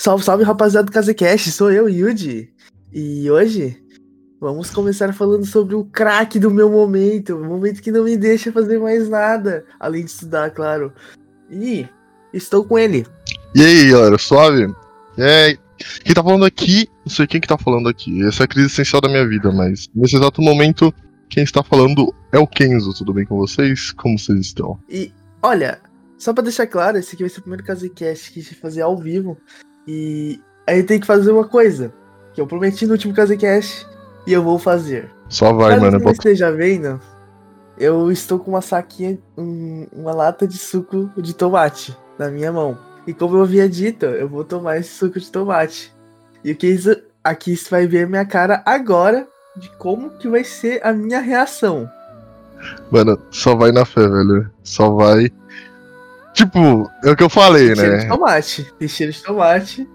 Salve, salve, rapaziada do Casecast, sou eu, Yuji. E hoje vamos começar falando sobre o craque do meu momento, o momento que não me deixa fazer mais nada, além de estudar, claro. E estou com ele. E aí, galera, suave? É, quem tá falando aqui, não sei quem que tá falando aqui. Essa é a crise essencial da minha vida, mas nesse exato momento, quem está falando é o Kenzo. Tudo bem com vocês? Como vocês estão? E olha, só pra deixar claro, esse aqui vai ser o primeiro Casecast que a gente vai fazer ao vivo. E aí tem que fazer uma coisa, que eu prometi no último Casecast, e eu vou fazer. Só vai, Caso mano. você não esteja vendo, eu estou com uma saquinha, um- uma lata de suco de tomate na minha mão. E como eu havia dito, eu vou tomar esse suco de tomate. E o que isso aqui você vai ver a minha cara agora de como que vai ser a minha reação. Mano, só vai na fé, velho. Só vai. Tipo, é o que eu falei, Tem cheiro de né? tomate. Tem cheiro de tomate.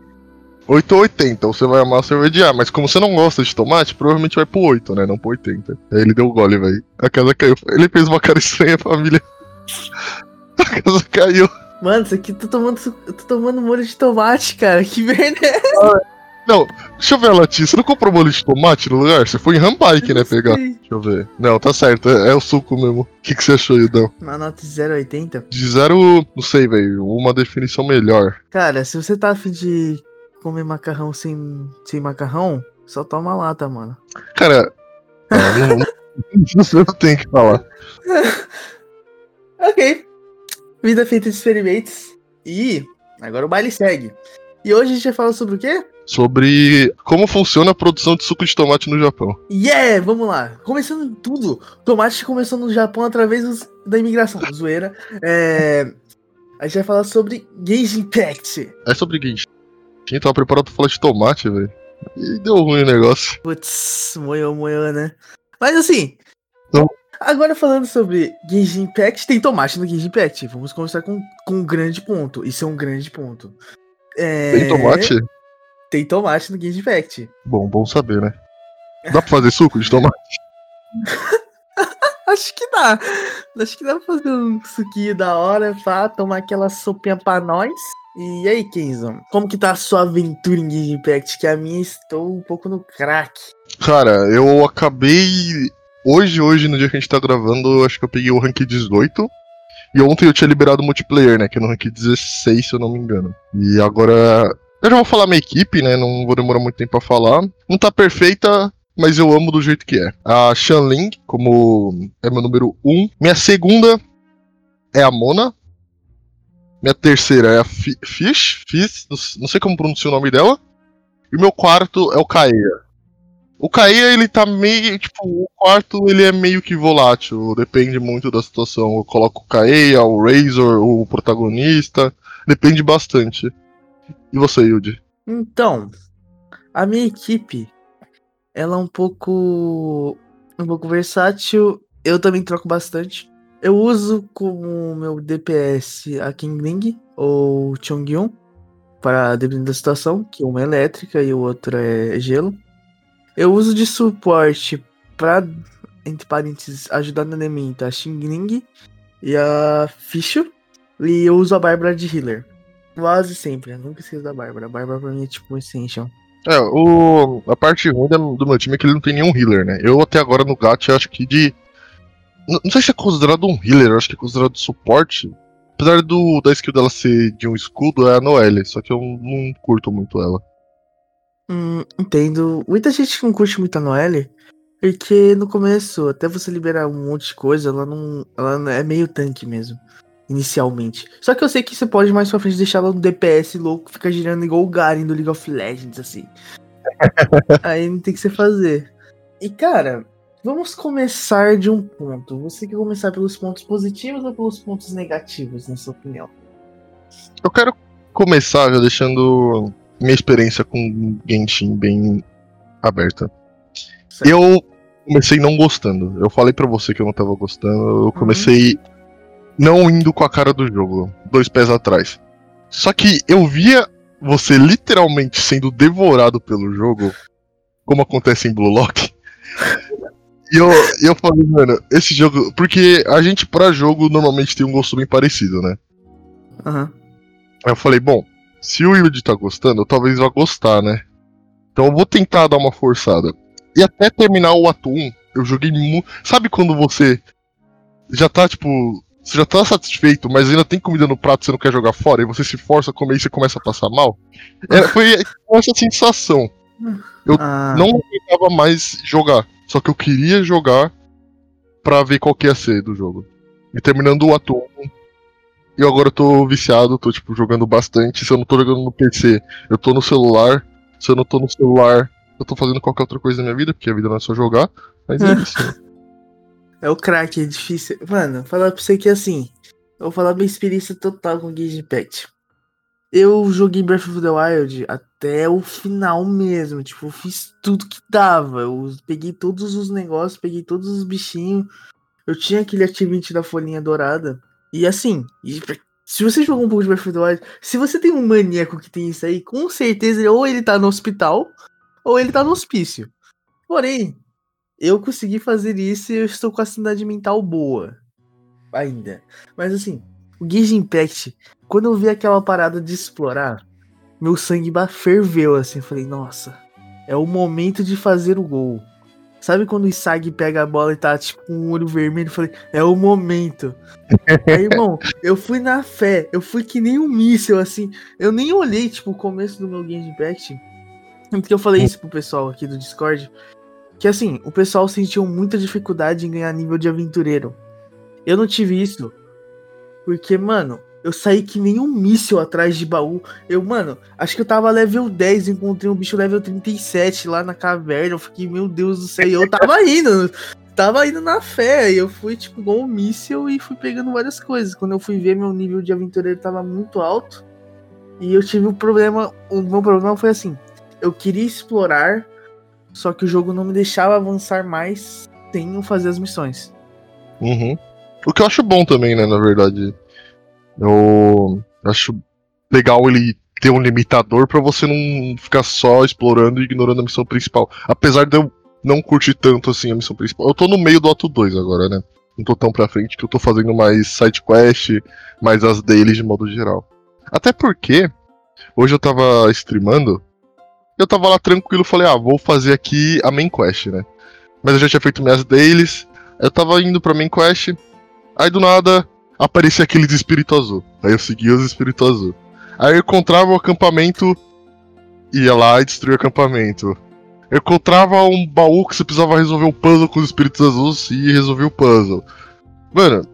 8 ou 80, ou você vai amar ou você vai odiar. Mas como você não gosta de tomate, provavelmente vai pro 8, né? Não pro 80. Aí ele deu o gole, velho. A casa caiu. Ele fez uma cara estranha, família. A casa caiu. Mano, isso aqui eu tô tomando, tô tomando molho de tomate, cara. Que merda é essa? Não, deixa eu ver a latinha. Você não comprou molho de tomate no lugar? Você foi em Rambike, né? Pegar. Deixa eu ver. Não, tá certo. É, é o suco mesmo. O que, que você achou, Idão? Uma nota de 0,80. De zero, não sei, velho. Uma definição melhor. Cara, se você tá afim de comer macarrão sem, sem macarrão, só toma lata, mano. Cara. ah, não, não, não tem que falar. Ok. Vida feita de experimentos. E agora o baile segue. E hoje a gente vai falar sobre o quê? Sobre como funciona a produção de suco de tomate no Japão. Yeah! Vamos lá. Começando tudo. Tomate começou no Japão através dos- da imigração. Zoeira. É, a gente vai falar sobre Gage Impact. É sobre Genshin. Quem tava preparado pra falar de tomate, velho. E deu ruim o negócio. Putz, moiou, moiou, né? Mas assim. Então- Agora falando sobre Gage Impact, tem tomate no Gage Impact. Vamos começar com, com um grande ponto. Isso é um grande ponto. É, Tem tomate? Tem tomate no Gage Impact. Bom, bom saber, né? Dá pra fazer suco de tomate? Acho que dá. Acho que dá pra fazer um suquinho da hora pra tomar aquela sopinha pra nós. E aí, Kenzo, como que tá a sua aventura em Gage Impact? Que a minha estou um pouco no crack. Cara, eu acabei. Hoje, hoje, no dia que a gente tá gravando, eu acho que eu peguei o rank 18. E ontem eu tinha liberado o multiplayer, né? Que é no rank 16, se eu não me engano. E agora. Eu já vou falar minha equipe, né? Não vou demorar muito tempo pra falar. Não tá perfeita, mas eu amo do jeito que é. A Shanling, como é meu número 1. Minha segunda é a Mona. Minha terceira é a Fi- Fish. Fish, não sei como pronunciar o nome dela. E meu quarto é o Kaeya. O Kaeya, ele tá meio. Tipo, o quarto ele é meio que volátil. Depende muito da situação. Eu coloco o Kaeya, o Razor, o protagonista. Depende bastante. E você, Yuji? Então, a minha equipe, ela é um pouco um pouco versátil. Eu também troco bastante. Eu uso como meu DPS a Kingling ou Chongyun para dependendo da situação, que uma é elétrica e o outro é gelo. Eu uso de suporte para entre parênteses ajudar no elemento a Xingling e a Fishu. E eu uso a Bárbara de healer. Quase sempre, eu nunca esqueço da Bárbara. A Bárbara pra mim é tipo um Essential. É, o, a parte ruim do meu time é que ele não tem nenhum healer, né? Eu até agora no GAT acho que de. Não, não sei se é considerado um healer, acho que é considerado suporte. Apesar do, da skill dela ser de um escudo, é a Noelle, só que eu não curto muito ela. Hum, entendo. Muita gente não curte muito a Noelle, porque no começo, até você liberar um monte de coisa, ela não. Ela é meio tanque mesmo. Inicialmente. Só que eu sei que você pode mais pra frente deixar ela no DPS louco, ficar girando igual o Garen do League of Legends, assim. Aí não tem que você fazer. E cara, vamos começar de um ponto. Você quer começar pelos pontos positivos ou pelos pontos negativos, na sua opinião? Eu quero começar já deixando minha experiência com Genshin bem aberta. Certo. Eu comecei não gostando. Eu falei pra você que eu não tava gostando. Eu comecei não indo com a cara do jogo, dois pés atrás. Só que eu via você literalmente sendo devorado pelo jogo, como acontece em Blue Lock. E eu, eu falei, mano, esse jogo. Porque a gente, pra jogo, normalmente tem um gosto bem parecido, né? Aham. Aí eu falei, bom, se o Wilde tá gostando, eu talvez vá gostar, né? Então eu vou tentar dar uma forçada. E até terminar o ato 1, eu joguei muito. Sabe quando você já tá, tipo. Você já tá satisfeito, mas ainda tem comida no prato e você não quer jogar fora, e você se força a comer e você começa a passar mal? Era, foi essa sensação. Eu Ah, não aguentava mais jogar. Só que eu queria jogar pra ver qual que ia ser do jogo. E terminando o ato 1, e agora eu tô viciado, tô tipo jogando bastante. Se eu não tô jogando no PC, eu tô no celular. Se eu não tô no celular, eu tô fazendo qualquer outra coisa na minha vida, porque a vida não é só jogar. Mas é isso. É o crack, é difícil. Mano, falar pra você que assim, eu vou falar minha experiência total com Gage Impact. Eu joguei Breath of the Wild até o final mesmo. Tipo, eu fiz tudo que dava. Eu peguei todos os negócios, peguei todos os bichinhos. Eu tinha aquele ativante da folhinha dourada. E assim, se você jogou um pouco de Breath of the Wild, se você tem um maníaco que tem isso aí, com certeza ou ele tá no hospital, ou ele tá no hospício. Porém, eu consegui fazer isso e eu estou com a sanidade mental boa. Ainda. Mas assim, o Gage Impact, quando eu vi aquela parada de explorar, meu sangue ferveu assim. Falei, nossa, é o momento de fazer o gol. Sabe quando o Isag pega a bola e tá tipo com o olho vermelho? Falei, é o momento. Aí, irmão, eu fui na fé, eu fui que nem um míssel, assim. Eu nem olhei, tipo, o começo do meu Game Impact. Porque eu falei isso pro pessoal aqui do Discord. Que assim, o pessoal sentiu muita dificuldade em ganhar nível de aventureiro. Eu não tive isso. Porque, mano, eu saí que nem um míssil atrás de baú. Eu, mano, acho que eu tava level 10, encontrei um bicho level 37 lá na caverna. Eu fiquei, meu Deus do céu, e eu tava indo. Tava indo na fé. E eu fui, tipo, igual um míssil e fui pegando várias coisas. Quando eu fui ver, meu nível de aventureiro tava muito alto. E eu tive um problema. O meu problema foi assim: eu queria explorar, só que o jogo não me deixava avançar mais sem eu fazer as missões. Uhum. O que eu acho bom também, né, na verdade. Eu acho legal ele ter um limitador pra você não ficar só explorando e ignorando a missão principal. Apesar de eu não curtir tanto assim a missão principal. Eu tô no meio do ato 2 agora, né? Não tô tão pra frente que eu tô fazendo mais side quest, mais as dailies de modo geral. Até porque hoje eu tava streamando, eu tava lá tranquilo, falei, ah, vou fazer aqui a main quest, né? Mas eu já tinha feito minhas dailies, eu tava indo pra main quest, aí do nada aparecia aqueles espírito azul. Aí eu seguia os espírito azul. Aí eu encontrava o acampamento, ia lá e destruía o acampamento. Eu encontrava um baú que você precisava resolver um puzzle com os espíritos azuis e resolvia o puzzle. Mano,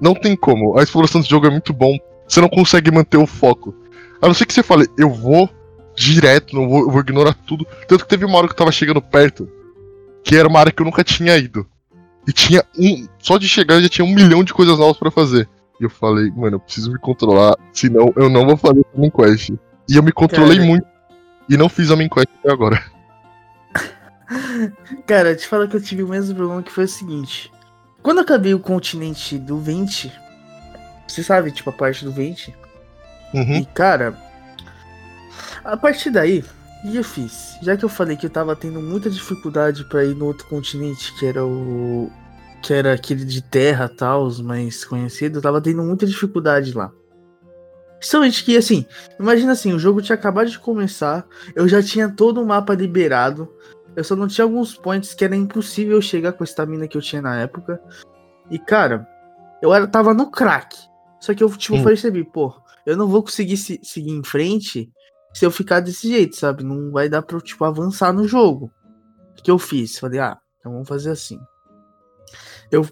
não tem como. A exploração desse jogo é muito bom. Você não consegue manter o foco. A não ser que você fale, eu vou direto, não vou, vou ignorar tudo. Tanto que teve uma hora que eu tava chegando perto, que era uma área que eu nunca tinha ido. E tinha um. Só de chegar já tinha um milhão de coisas novas pra fazer. E eu falei, mano, eu preciso me controlar, senão eu não vou fazer a main quest. E eu me controlei Cara. muito. E não fiz a main quest até agora. Cara, te falo que eu tive o mesmo problema que foi o seguinte. Quando eu acabei o continente do Vente, você sabe, tipo, a parte do Vente, Uhum. E cara, a partir daí, o que eu fiz? Já que eu falei que eu tava tendo muita dificuldade pra ir no outro continente, que era o. que era aquele de terra tal, os mais conhecido, eu tava tendo muita dificuldade lá. Principalmente que, assim, imagina assim, o jogo tinha acabado de começar, eu já tinha todo o mapa liberado, eu só não tinha alguns points que era impossível chegar com a estamina que eu tinha na época. E, cara, eu era, tava no crack. Só que eu, tipo, Hum. percebi, pô, eu não vou conseguir se- seguir em frente se eu ficar desse jeito, sabe? Não vai dar pra eu, tipo, avançar no jogo. O que eu fiz? Falei, ah, então vamos fazer assim. Eu,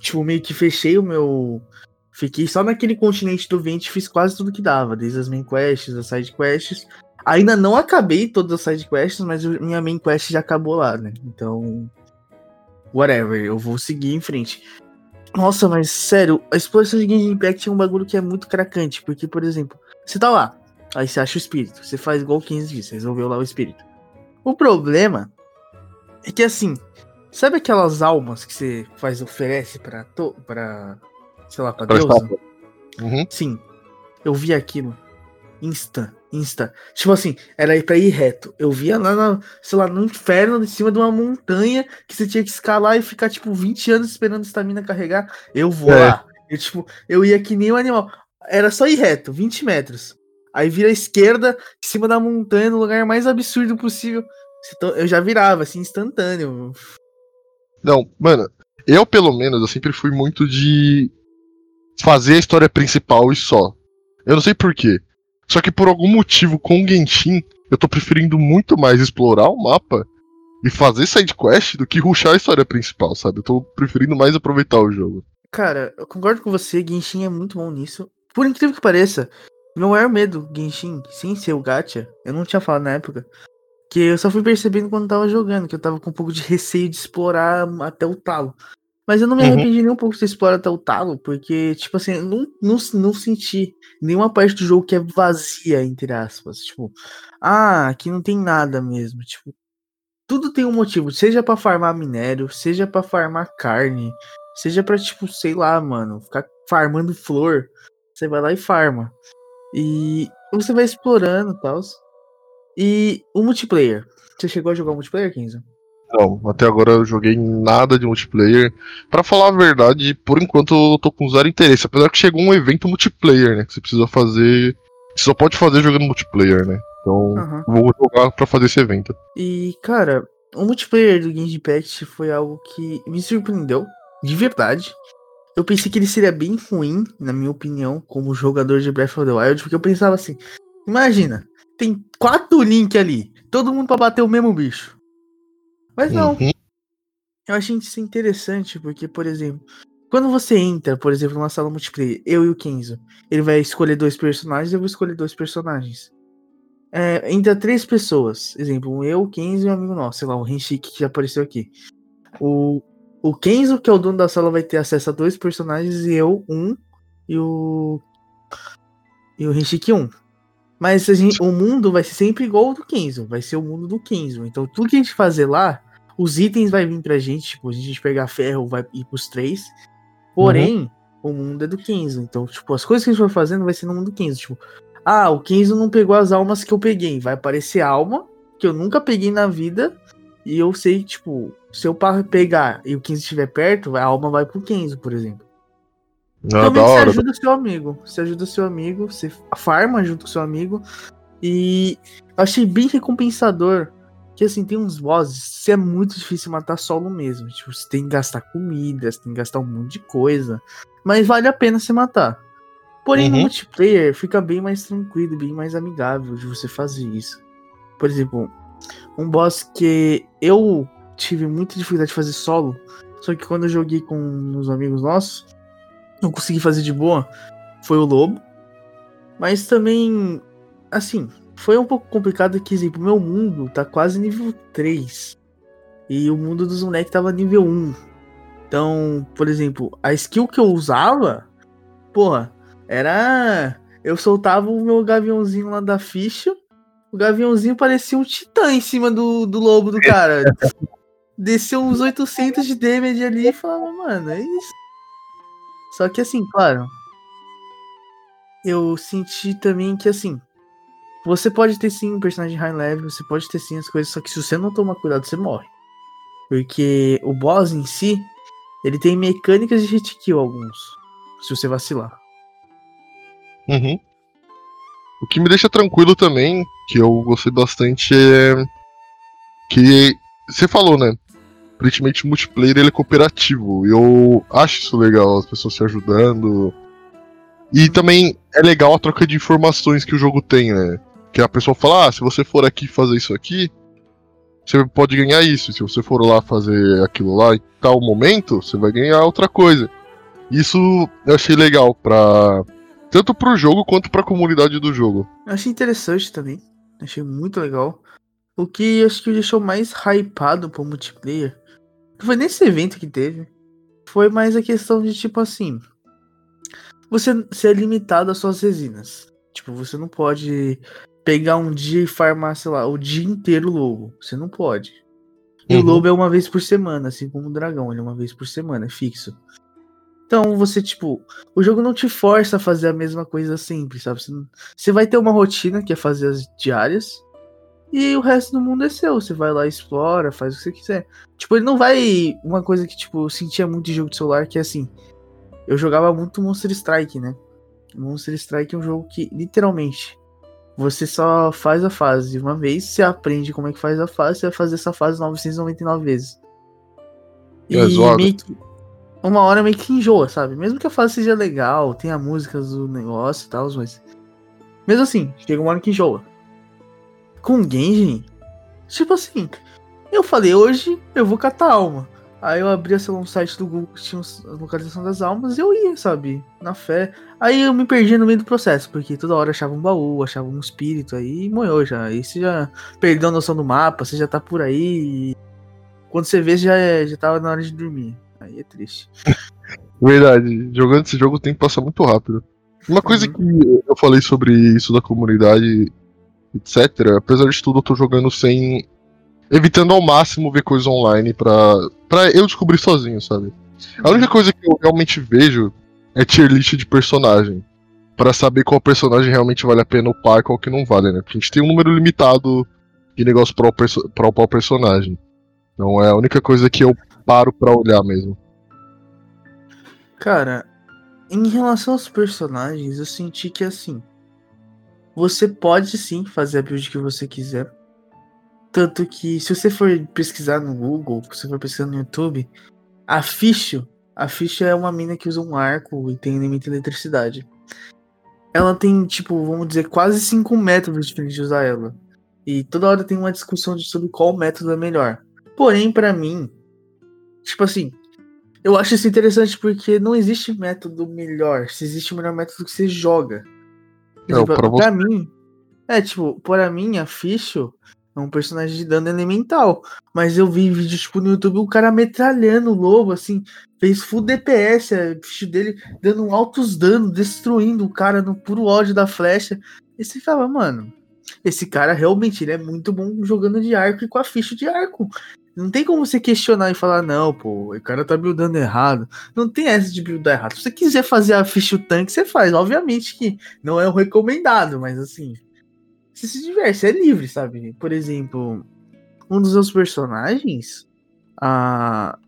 tipo, meio que fechei o meu. Fiquei só naquele continente do vento e fiz quase tudo que dava, desde as main quests, as side quests. Ainda não acabei todas as side quests, mas minha main quest já acabou lá, né? Então. Whatever, eu vou seguir em frente. Nossa, mas sério, a exploração de Genshin Impact é um bagulho que é muito cracante, porque, por exemplo, você tá lá, aí você acha o espírito, você faz igual o 15 dias, você resolveu lá o espírito. O problema é que assim, sabe aquelas almas que você faz, oferece pra, to, pra sei lá, deusa? estátua. Uhum. Sim, eu vi aquilo. Insta, insta. Tipo assim, era pra ir reto. Eu via lá, na, sei lá, no inferno, em cima de uma montanha, que você tinha que escalar e ficar, tipo, 20 anos esperando a estamina carregar. Eu vou É. lá. Eu, tipo, eu ia que nem um animal. Era só ir reto, 20 metros. Aí vira à esquerda, em cima da montanha, no lugar mais absurdo possível. Eu já virava, assim, instantâneo. Não, mano, eu pelo menos, eu sempre fui muito de fazer a história principal e só. Eu não sei porquê. Só que por algum motivo, com o Genshin, eu tô preferindo muito mais explorar o mapa e fazer side quest do que ruxar a história principal, sabe? Eu tô preferindo mais aproveitar o jogo. Cara, eu concordo com você, Genshin é muito bom nisso. Por incrível que pareça, meu maior medo, Genshin, sem ser o gacha, eu não tinha falado na época, que eu só fui percebendo quando tava jogando, que eu tava com um pouco de receio de explorar até o talo. Mas eu não me uhum. arrependi uhum. nem um pouco de explorar até o talo, porque, tipo assim, eu não, não, não senti nenhuma parte do jogo que é vazia, entre aspas. Tipo, ah, aqui não tem nada mesmo. Tipo, tudo tem um motivo, seja para farmar minério, seja para farmar carne, seja para tipo, sei lá, mano, ficar farmando flor. Você vai lá e farma. E você vai explorando e tal. E o multiplayer. Você chegou a jogar multiplayer, Kenzo? Não, até agora eu joguei nada de multiplayer. Para falar a verdade, por enquanto eu tô com zero interesse. Apesar que chegou um evento multiplayer, né? Que você precisa fazer. Você só pode fazer jogando multiplayer, né? Então uhum. vou jogar para fazer esse evento. E, cara, o multiplayer do Game Impact foi algo que me surpreendeu, de verdade. Eu pensei que ele seria bem ruim, na minha opinião, como jogador de Breath of the Wild, porque eu pensava assim: imagina, tem quatro links ali, todo mundo pra bater o mesmo bicho. Mas não. Uhum. Eu achei isso interessante, porque, por exemplo, quando você entra, por exemplo, numa sala multiplayer, eu e o Kenzo, ele vai escolher dois personagens, eu vou escolher dois personagens. É, entra três pessoas, exemplo, eu, o Kenzo e um amigo nosso, sei lá, o Renshik que já apareceu aqui. O, o Kenzo, que é o dono da sala, vai ter acesso a dois personagens, e eu, um, e o. E o Renshik, um. Mas gente, o mundo vai ser sempre igual ao do Kenzo. Vai ser o mundo do Kenzo. Então tudo que a gente fazer lá, os itens vai vir pra gente. Tipo, a gente pegar ferro, vai ir pros três. Porém, uhum. o mundo é do Kenzo. Então, tipo, as coisas que a gente for fazendo vai ser no mundo do Kenzo. Tipo, ah, o Kenzo não pegou as almas que eu peguei. Vai aparecer alma que eu nunca peguei na vida. E eu sei, tipo, se eu pegar e o Kenzo estiver perto, a alma vai pro Kenzo, por exemplo. Ah, Também você ajuda o seu amigo. Você ajuda o seu amigo, você farma junto com o seu amigo. E eu achei bem recompensador. Que assim, tem uns bosses que é muito difícil matar solo mesmo. Tipo, você tem que gastar comida, você tem que gastar um monte de coisa. Mas vale a pena você matar. Porém, uhum. no multiplayer fica bem mais tranquilo, bem mais amigável de você fazer isso. Por exemplo, um boss que eu tive muita dificuldade de fazer solo. Só que quando eu joguei com uns amigos nossos, eu consegui fazer de boa foi o Lobo. Mas também, assim, foi um pouco complicado que, exemplo, meu mundo tá quase nível 3. E o mundo dos moleques tava nível 1. Então, por exemplo, a skill que eu usava, porra, era. Eu soltava o meu gaviãozinho lá da ficha. O gaviãozinho parecia um titã em cima do, do lobo do cara. Desceu uns 800 de damage ali e falava, mano, é isso. Só que assim, claro. Eu senti também que assim. Você pode ter sim um personagem high level, você pode ter sim as coisas, só que se você não tomar cuidado, você morre. Porque o boss em si, ele tem mecânicas de hit kill alguns. Se você vacilar. Uhum. O que me deixa tranquilo também, que eu gostei bastante, é. Que você falou, né? Aparentemente o multiplayer ele é cooperativo. Eu acho isso legal, as pessoas se ajudando. E também é legal a troca de informações que o jogo tem, né? Que a pessoa fala, ah, se você for aqui fazer isso aqui, você pode ganhar isso. Se você for lá fazer aquilo lá em tal momento, você vai ganhar outra coisa. Isso eu achei legal pra. Tanto pro jogo quanto pra comunidade do jogo. Eu achei interessante também. Achei muito legal. O que acho que deixou mais hypado pro multiplayer foi nesse evento que teve. Foi mais a questão de tipo assim. Você ser limitado às suas resinas. Tipo, você não pode pegar um dia e farmar, sei lá, o dia inteiro lobo. Você não pode. E uhum. o lobo é uma vez por semana, assim como o dragão, ele é uma vez por semana, é fixo. Então você, tipo, o jogo não te força a fazer a mesma coisa sempre, sabe? Você, não... você vai ter uma rotina que é fazer as diárias. E o resto do mundo é seu. Você vai lá, explora, faz o que você quiser. Tipo, ele não vai. Uma coisa que, tipo, eu sentia muito de jogo de celular, que é assim. Eu jogava muito Monster Strike, né? Monster Strike é um jogo que, literalmente, Você só faz a fase uma vez, você aprende como é que faz a fase, você vai fazer essa fase 999 vezes. E É meio que, uma hora meio que enjoa, sabe? Mesmo que a fase seja legal, tenha músicas do negócio e tal, mas. Mesmo assim, chega uma hora que enjoa. Com Genji, tipo assim, eu falei, hoje eu vou catar alma. Aí eu abria, sei lá, um site do Google que tinha a localização das almas e eu ia, sabe? Na fé. Aí eu me perdi no meio do processo, porque toda hora achava um baú, achava um espírito aí e morreu já. Aí você já perdeu a noção do mapa, você já tá por aí. E quando você vê, já, é, já tava na hora de dormir. Aí é triste. Verdade, jogando esse jogo o tempo passa muito rápido. Uma coisa Uhum. que eu falei sobre isso da comunidade, etc. Apesar de tudo, eu tô jogando sem. Evitando ao máximo ver coisas online pra, pra eu descobrir sozinho, sabe? A única coisa que eu realmente vejo é tier list de personagem. Pra saber qual personagem realmente vale a pena upar e qual que não vale, né? Porque a gente tem um número limitado de negócio pra, upar pra upar o personagem. Então é a única coisa que eu paro pra olhar mesmo. Cara, em relação aos personagens, eu senti que assim. Você pode sim fazer a build que você quiser. Tanto que, se você for pesquisar no Google, se você for pesquisar no YouTube, a Ficho, a Ficho é uma mina que usa um arco e tem limite de eletricidade. Ela tem, tipo, vamos dizer, quase cinco métodos diferentes de usar ela. E toda hora tem uma discussão sobre qual método é melhor. Porém, pra mim, tipo assim, eu acho isso interessante porque não existe método melhor. Se existe o melhor método que você joga. Não, exemplo, pra pra, mim, é tipo, para mim, a Ficho é um personagem de dano elemental. Mas eu vi vídeo, tipo, no YouTube, o cara metralhando o lobo, assim, fez full DPS, a Ficho dele dando altos danos, destruindo o cara no puro ódio da flecha. E você fala, mano, esse cara realmente ele é muito bom jogando de arco e com a ficha de arco. Não tem como você questionar e falar, não, pô, o cara tá buildando errado. Não tem essa de buildar errado. Se você quiser fazer a ficha tanque, você faz. Obviamente que não é o recomendado, mas assim. Você se diverte, é livre, sabe? Por exemplo, um dos meus personagens, a.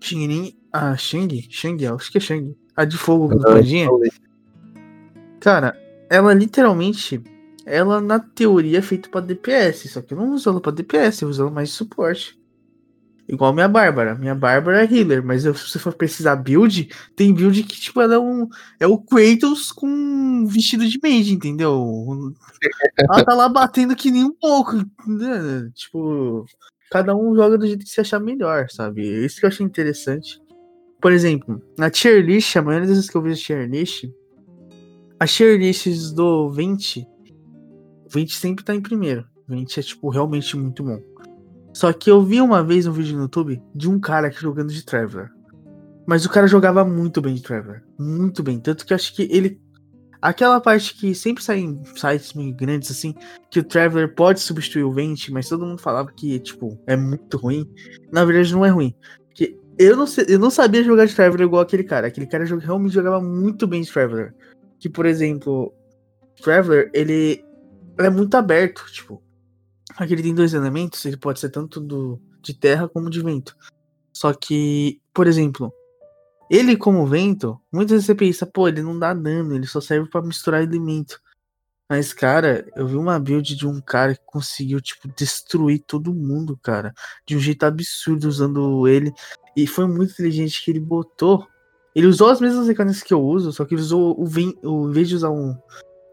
Xingrin. A Shang? Shang, acho que é Shang. A de fogo com pandinha. Cara, ela literalmente. Ela, na teoria, é feita pra DPS. Só que eu não uso ela pra DPS, eu uso ela mais de suporte. Igual minha Bárbara. Minha Bárbara é healer, mas eu- se você for precisar build, tem build que, tipo, ela é um. É o Kratos com vestido de mage, entendeu? Ela tá lá batendo que nem um pouco. Né? Tipo, cada um joga do jeito que se achar melhor, sabe? É Isso que eu achei interessante. Por exemplo, na tier list, a maioria das vezes que eu vejo tier list, as tier lists do 20, o 20 sempre tá em primeiro. O 20 é, tipo, realmente muito bom. Só que eu vi uma vez um vídeo no YouTube de um cara jogando de Traveler. Mas o cara jogava muito bem de Traveler. Muito bem. Tanto que acho que ele. Aquela parte que sempre sai em sites meio grandes, assim, que o Traveler pode substituir o Vente, mas todo mundo falava que, tipo, é muito ruim. Na verdade, não é ruim. Porque eu não, sei- eu não sabia jogar de Traveler igual aquele cara. Aquele cara realmente jogava muito bem de Traveler. Que, por exemplo, Traveler, ele, ele é muito aberto, tipo. Aqui ele tem dois elementos, ele pode ser tanto do, de terra como de vento. Só que, por exemplo, ele como vento, muitas vezes você pensa, pô, ele não dá dano, ele só serve pra misturar elemento. Mas, cara, eu vi uma build de um cara que conseguiu, tipo, destruir todo mundo, cara. De um jeito absurdo usando ele. E foi muito inteligente que ele botou. Ele usou as mesmas mecânicas que eu uso, só que ele usou o, ven- o em vez de usar um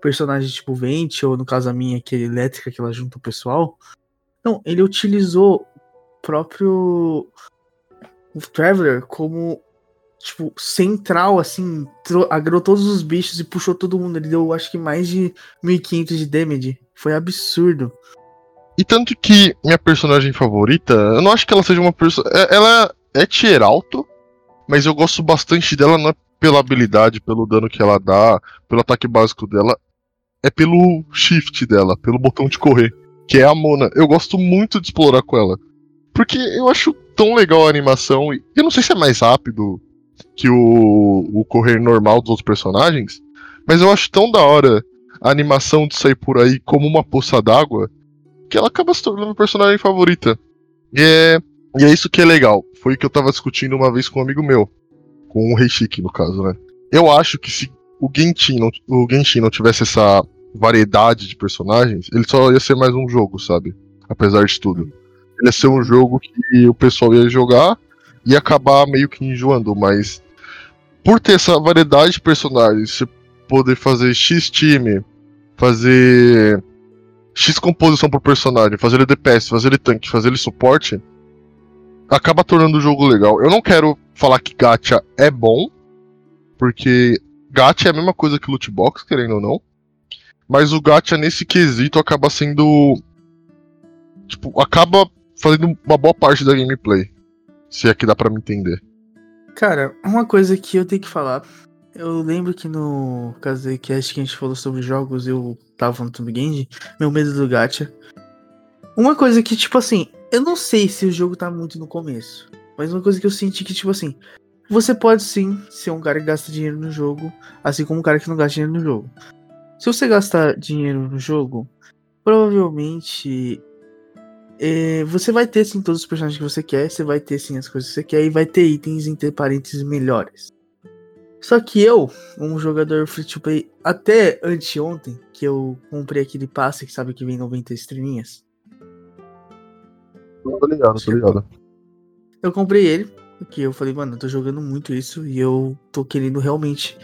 personagem tipo Vente, ou no caso a minha, que é elétrica, que ela junta o pessoal. Não, ele utilizou o próprio o Traveler como tipo central assim, agrou todos os bichos e puxou todo mundo. Ele deu acho que mais de 1500 de damage. Foi absurdo. E tanto que minha personagem favorita, eu não acho que ela seja uma pessoa. Ela é tier alto, mas eu gosto bastante dela não é pela habilidade, pelo dano que ela dá, pelo ataque básico dela, é pelo shift dela, pelo botão de correr, que é a Mona. Eu gosto muito de explorar com ela. Porque eu acho tão legal a animação, e eu não sei se é mais rápido que o, o correr normal dos outros personagens, mas eu acho tão da hora a animação de sair por aí como uma poça d'água que ela acaba se tornando minha personagem favorita. E é, e é isso que é legal. Foi o que eu tava discutindo uma vez com um amigo meu. Com o Reishiki, no caso, né? Eu acho que se o Genshin não, o Genshin não tivesse essa variedade de personagens, ele só ia ser mais um jogo, sabe? Apesar de tudo. Ele ia ser um jogo que o pessoal ia jogar e acabar meio que enjoando, mas por ter essa variedade de personagens, você poder fazer X time, fazer X composição pro personagem, fazer ele DPS, fazer ele tanque, fazer ele suporte, acaba tornando o jogo legal. Eu não quero falar que gacha é bom, porque gacha é a mesma coisa que loot box, querendo ou não. Mas o gacha nesse quesito acaba sendo tipo, acaba fazendo uma boa parte da gameplay. Se é que dá para me entender. Cara, uma coisa que eu tenho que falar. Eu lembro que no caso acho que a gente falou sobre jogos, eu tava no Tomb Game, meu medo do gacha. Uma coisa que, tipo assim, eu não sei se o jogo tá muito no começo. Mas uma coisa que eu senti que, tipo assim, você pode sim ser um cara que gasta dinheiro no jogo, assim como um cara que não gasta dinheiro no jogo. Se você gastar dinheiro no jogo, provavelmente é, você vai ter sim todos os personagens que você quer, você vai ter sim as coisas que você quer e vai ter itens entre parênteses melhores. Só que eu, um jogador free to play, até anteontem, que eu comprei aquele passe que sabe que vem 90 estrelinhas, Tô ligado, tô ligado. Eu comprei ele, porque eu falei, mano, eu tô jogando muito isso e eu tô querendo realmente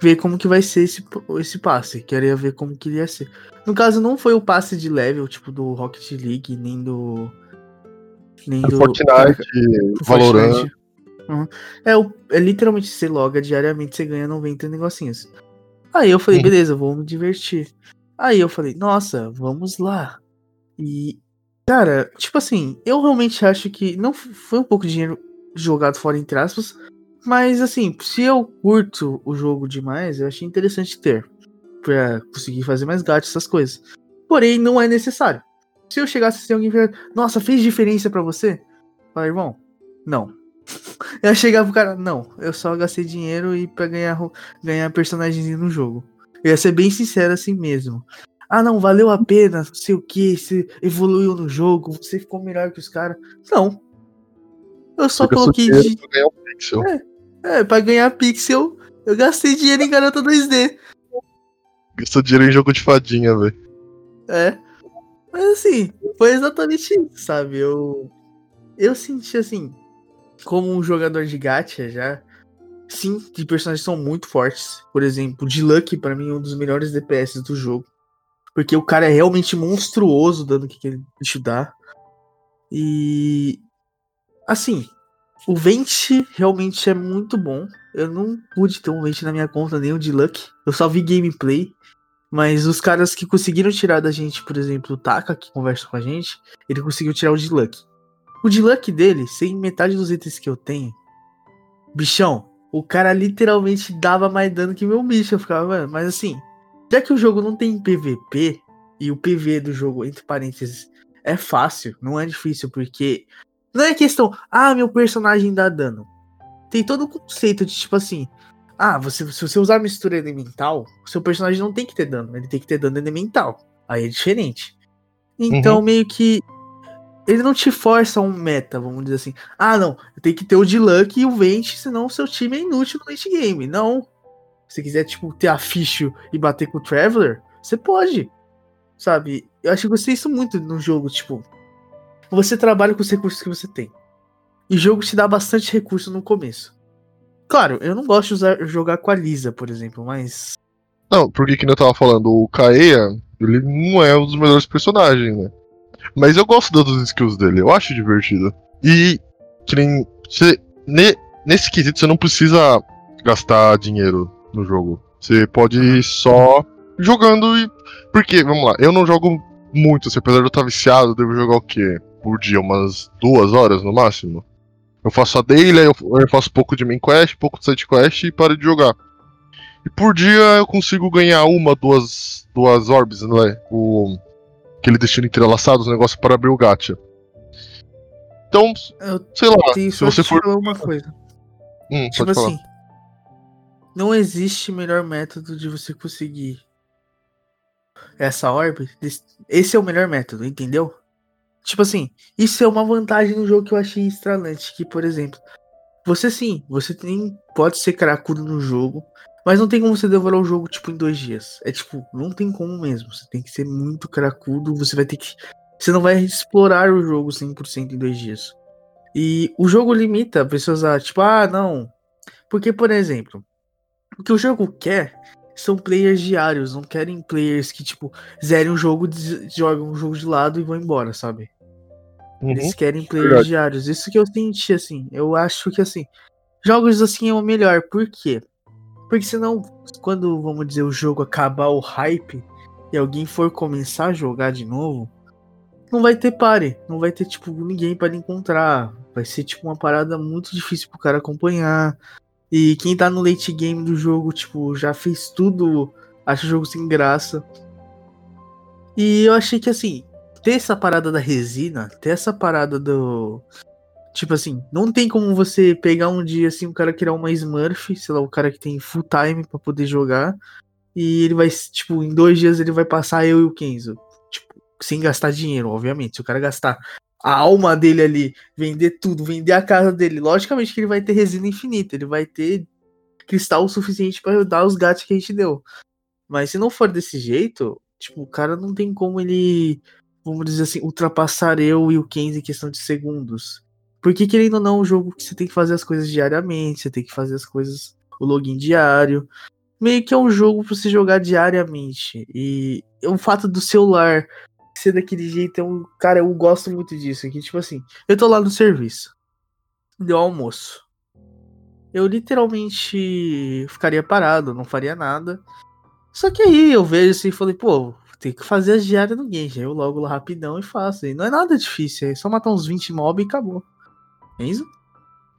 ver como que vai ser esse, esse passe. Queria ver como que ia ser. No caso, não foi o passe de level, tipo, do Rocket League, nem do. Nem É do. Fortnite, Valorant. Uhum. É, o- é literalmente você loga diariamente, você ganha 90 negocinhos. Aí eu falei, beleza, vou me divertir. Aí eu falei, nossa, vamos lá. E, cara, tipo assim, eu realmente acho que não foi um pouco de dinheiro jogado fora entre aspas, mas assim, se eu curto o jogo demais, eu achei interessante ter pra conseguir fazer mais gatos, essas coisas. Porém, não é necessário. Se eu chegasse assim, alguém falar, nossa, fez diferença pra você? Fala, irmão, não. Eu chegar pro cara, não, eu só gastei dinheiro e pra ganhar, ganhar personagens no jogo. Eu ia ser bem sincero assim mesmo. Ah, não, valeu a pena, não sei o que, você evoluiu no jogo, você ficou melhor que os caras. Não. Eu só Porque coloquei de, ganhar um pixel. é, pra ganhar pixel, eu gastei dinheiro em garota 2D. Gastou dinheiro em jogo de fadinha, velho. É. Mas assim, foi exatamente isso, sabe? Eu. Eu senti assim, como um jogador de gacha já. Sim, de personagens são muito fortes. Por exemplo, de Lucky, pra mim, é um dos melhores DPS do jogo. Porque o cara é realmente monstruoso dando o que aquele bicho dá. E. Assim, o Vente realmente é muito bom. Eu não pude ter um Vente na minha conta, nem o de Lucky. Eu só vi gameplay. Mas os caras que conseguiram tirar da gente, por exemplo, o Taka, que conversa com a gente, ele conseguiu tirar o de Luck. O de Luck dele, sem metade dos itens que eu tenho, bichão, o cara literalmente dava mais dano que meu bicho. Eu ficava, mano, mas assim, já que o jogo não tem PVP, e o PV do jogo, entre parênteses, é fácil, não é difícil, porque não é questão, ah, meu personagem dá dano. Tem todo o conceito de tipo assim, ah, você, se você usar mistura elemental, seu personagem não tem que ter dano, ele tem que ter dano elemental. Aí é diferente. Então, meio que. Ele não te força um meta, vamos dizer assim. Ah, não, tem que ter o de Luck e o Vente, senão o seu time é inútil no late game. Não. Se quiser, tipo, ter a Ficho e bater com o Traveler, você pode. Sabe? Eu acho que eu gostei isso muito no jogo, tipo. Você trabalha com os recursos que você tem. E o jogo te dá bastante recurso no começo. Claro, eu não gosto de usar, jogar com a Lisa, por exemplo, mas. Não, porque que eu tava falando, o Kaeya, ele não é um dos melhores personagens, né? Mas eu gosto das skills dele, eu acho divertido. E que nem. Você, ne- nesse quesito você não precisa gastar dinheiro no jogo. Você pode ir só jogando e. Porque, vamos lá, eu não jogo muito, assim, apesar de eu estar viciado, eu devo jogar o quê? Por dia, umas duas horas no máximo. Eu faço a daily, eu, eu faço pouco de main quest, pouco de side quest e paro de jogar. E por dia eu consigo ganhar uma, duas, duas orbs, não é? O, aquele destino entrelaçado, os negócios para abrir o gacha. Então, Eu sei lá, se você for. uma coisa. Hum, Tipo assim, não existe melhor método de você conseguir essa orb. Esse é o melhor método, entendeu? Tipo assim, isso é uma vantagem no jogo que eu achei estralante. Que, por exemplo, você sim, você tem. Pode ser cracudo no jogo, mas não tem como você devorar o jogo, tipo, em dois dias. É tipo, não tem como mesmo. Você tem que ser muito cracudo, você vai ter que. Você não vai explorar o jogo 100% em dois dias. E o jogo limita pessoas a, tipo, ah, não. Porque, por exemplo, o que o jogo quer são players diários, não querem players que, tipo, zerem o jogo, jogam o jogo de lado e vão embora, sabe? Uhum. Eles querem players Verdade. diários. Isso que eu senti, assim. Eu acho que, assim, jogos assim é o melhor. Por quê? Porque senão, quando, vamos dizer, o jogo acabar o hype e alguém for começar a jogar de novo, não vai ter pare. Não vai ter, tipo, ninguém para encontrar. Vai ser, tipo, uma parada muito difícil pro cara acompanhar. E quem tá no late game do jogo, tipo, já fez tudo, acha o jogo sem graça. E eu achei que, assim, ter essa parada da resina, ter essa parada do. Tipo assim, não tem como você pegar um dia assim, o cara criar uma Smurf, sei lá, o cara que tem full time para poder jogar, e ele vai, tipo, em dois dias ele vai passar eu e o Kenzo. Tipo, sem gastar dinheiro, obviamente. Se o cara gastar a alma dele ali, vender tudo, vender a casa dele, logicamente que ele vai ter resina infinita, ele vai ter cristal o suficiente para dar os gatos que a gente deu. Mas se não for desse jeito, tipo, o cara não tem como ele, vamos dizer assim, ultrapassar eu e o Kenzie em questão de segundos. Porque querendo ou não, o jogo que você tem que fazer as coisas diariamente, você tem que fazer as coisas, o login diário. Meio que é um jogo para você jogar diariamente. E o fato do celular ser daquele jeito é um. Cara, eu gosto muito disso aqui. Tipo assim, eu tô lá no serviço. Deu almoço. Eu literalmente ficaria parado, não faria nada. Só que aí eu vejo assim e falei, pô, tem que fazer as diárias no game. Eu logo lá rapidão e faço. E não é nada difícil, é só matar uns 20 mob e acabou. É isso?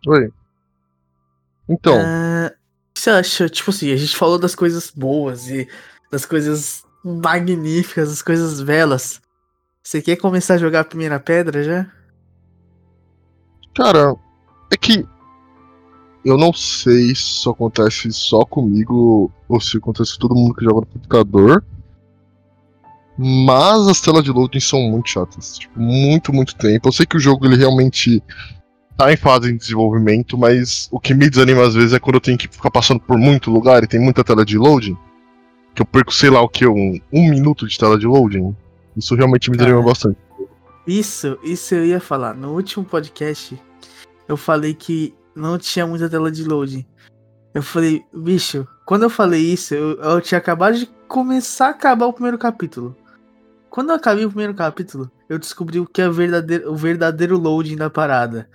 Oi. Então. O que você acha? Tipo assim, a gente falou das coisas boas e das coisas magníficas, das coisas belas. Você quer começar a jogar a primeira pedra já? Cara, é que eu não sei se isso acontece só comigo ou se acontece com todo mundo que joga no computador. Mas as telas de loading são muito chatas. Tipo, muito, muito tempo. Eu sei que o jogo ele realmente tá em fase de desenvolvimento, mas o que me desanima às vezes é quando eu tenho que ficar passando por muito lugar e tem muita tela de loading. Que eu perco, sei lá o que, um, um minuto de tela de loading. Isso realmente me desanima bastante. Isso, isso eu ia falar. No último podcast, eu falei que não tinha muita tela de loading. Eu falei, bicho, quando eu falei isso, eu, eu tinha acabado de começar a acabar o primeiro capítulo. Quando eu acabei o primeiro capítulo, eu descobri o que é verdadeiro, o verdadeiro loading da parada.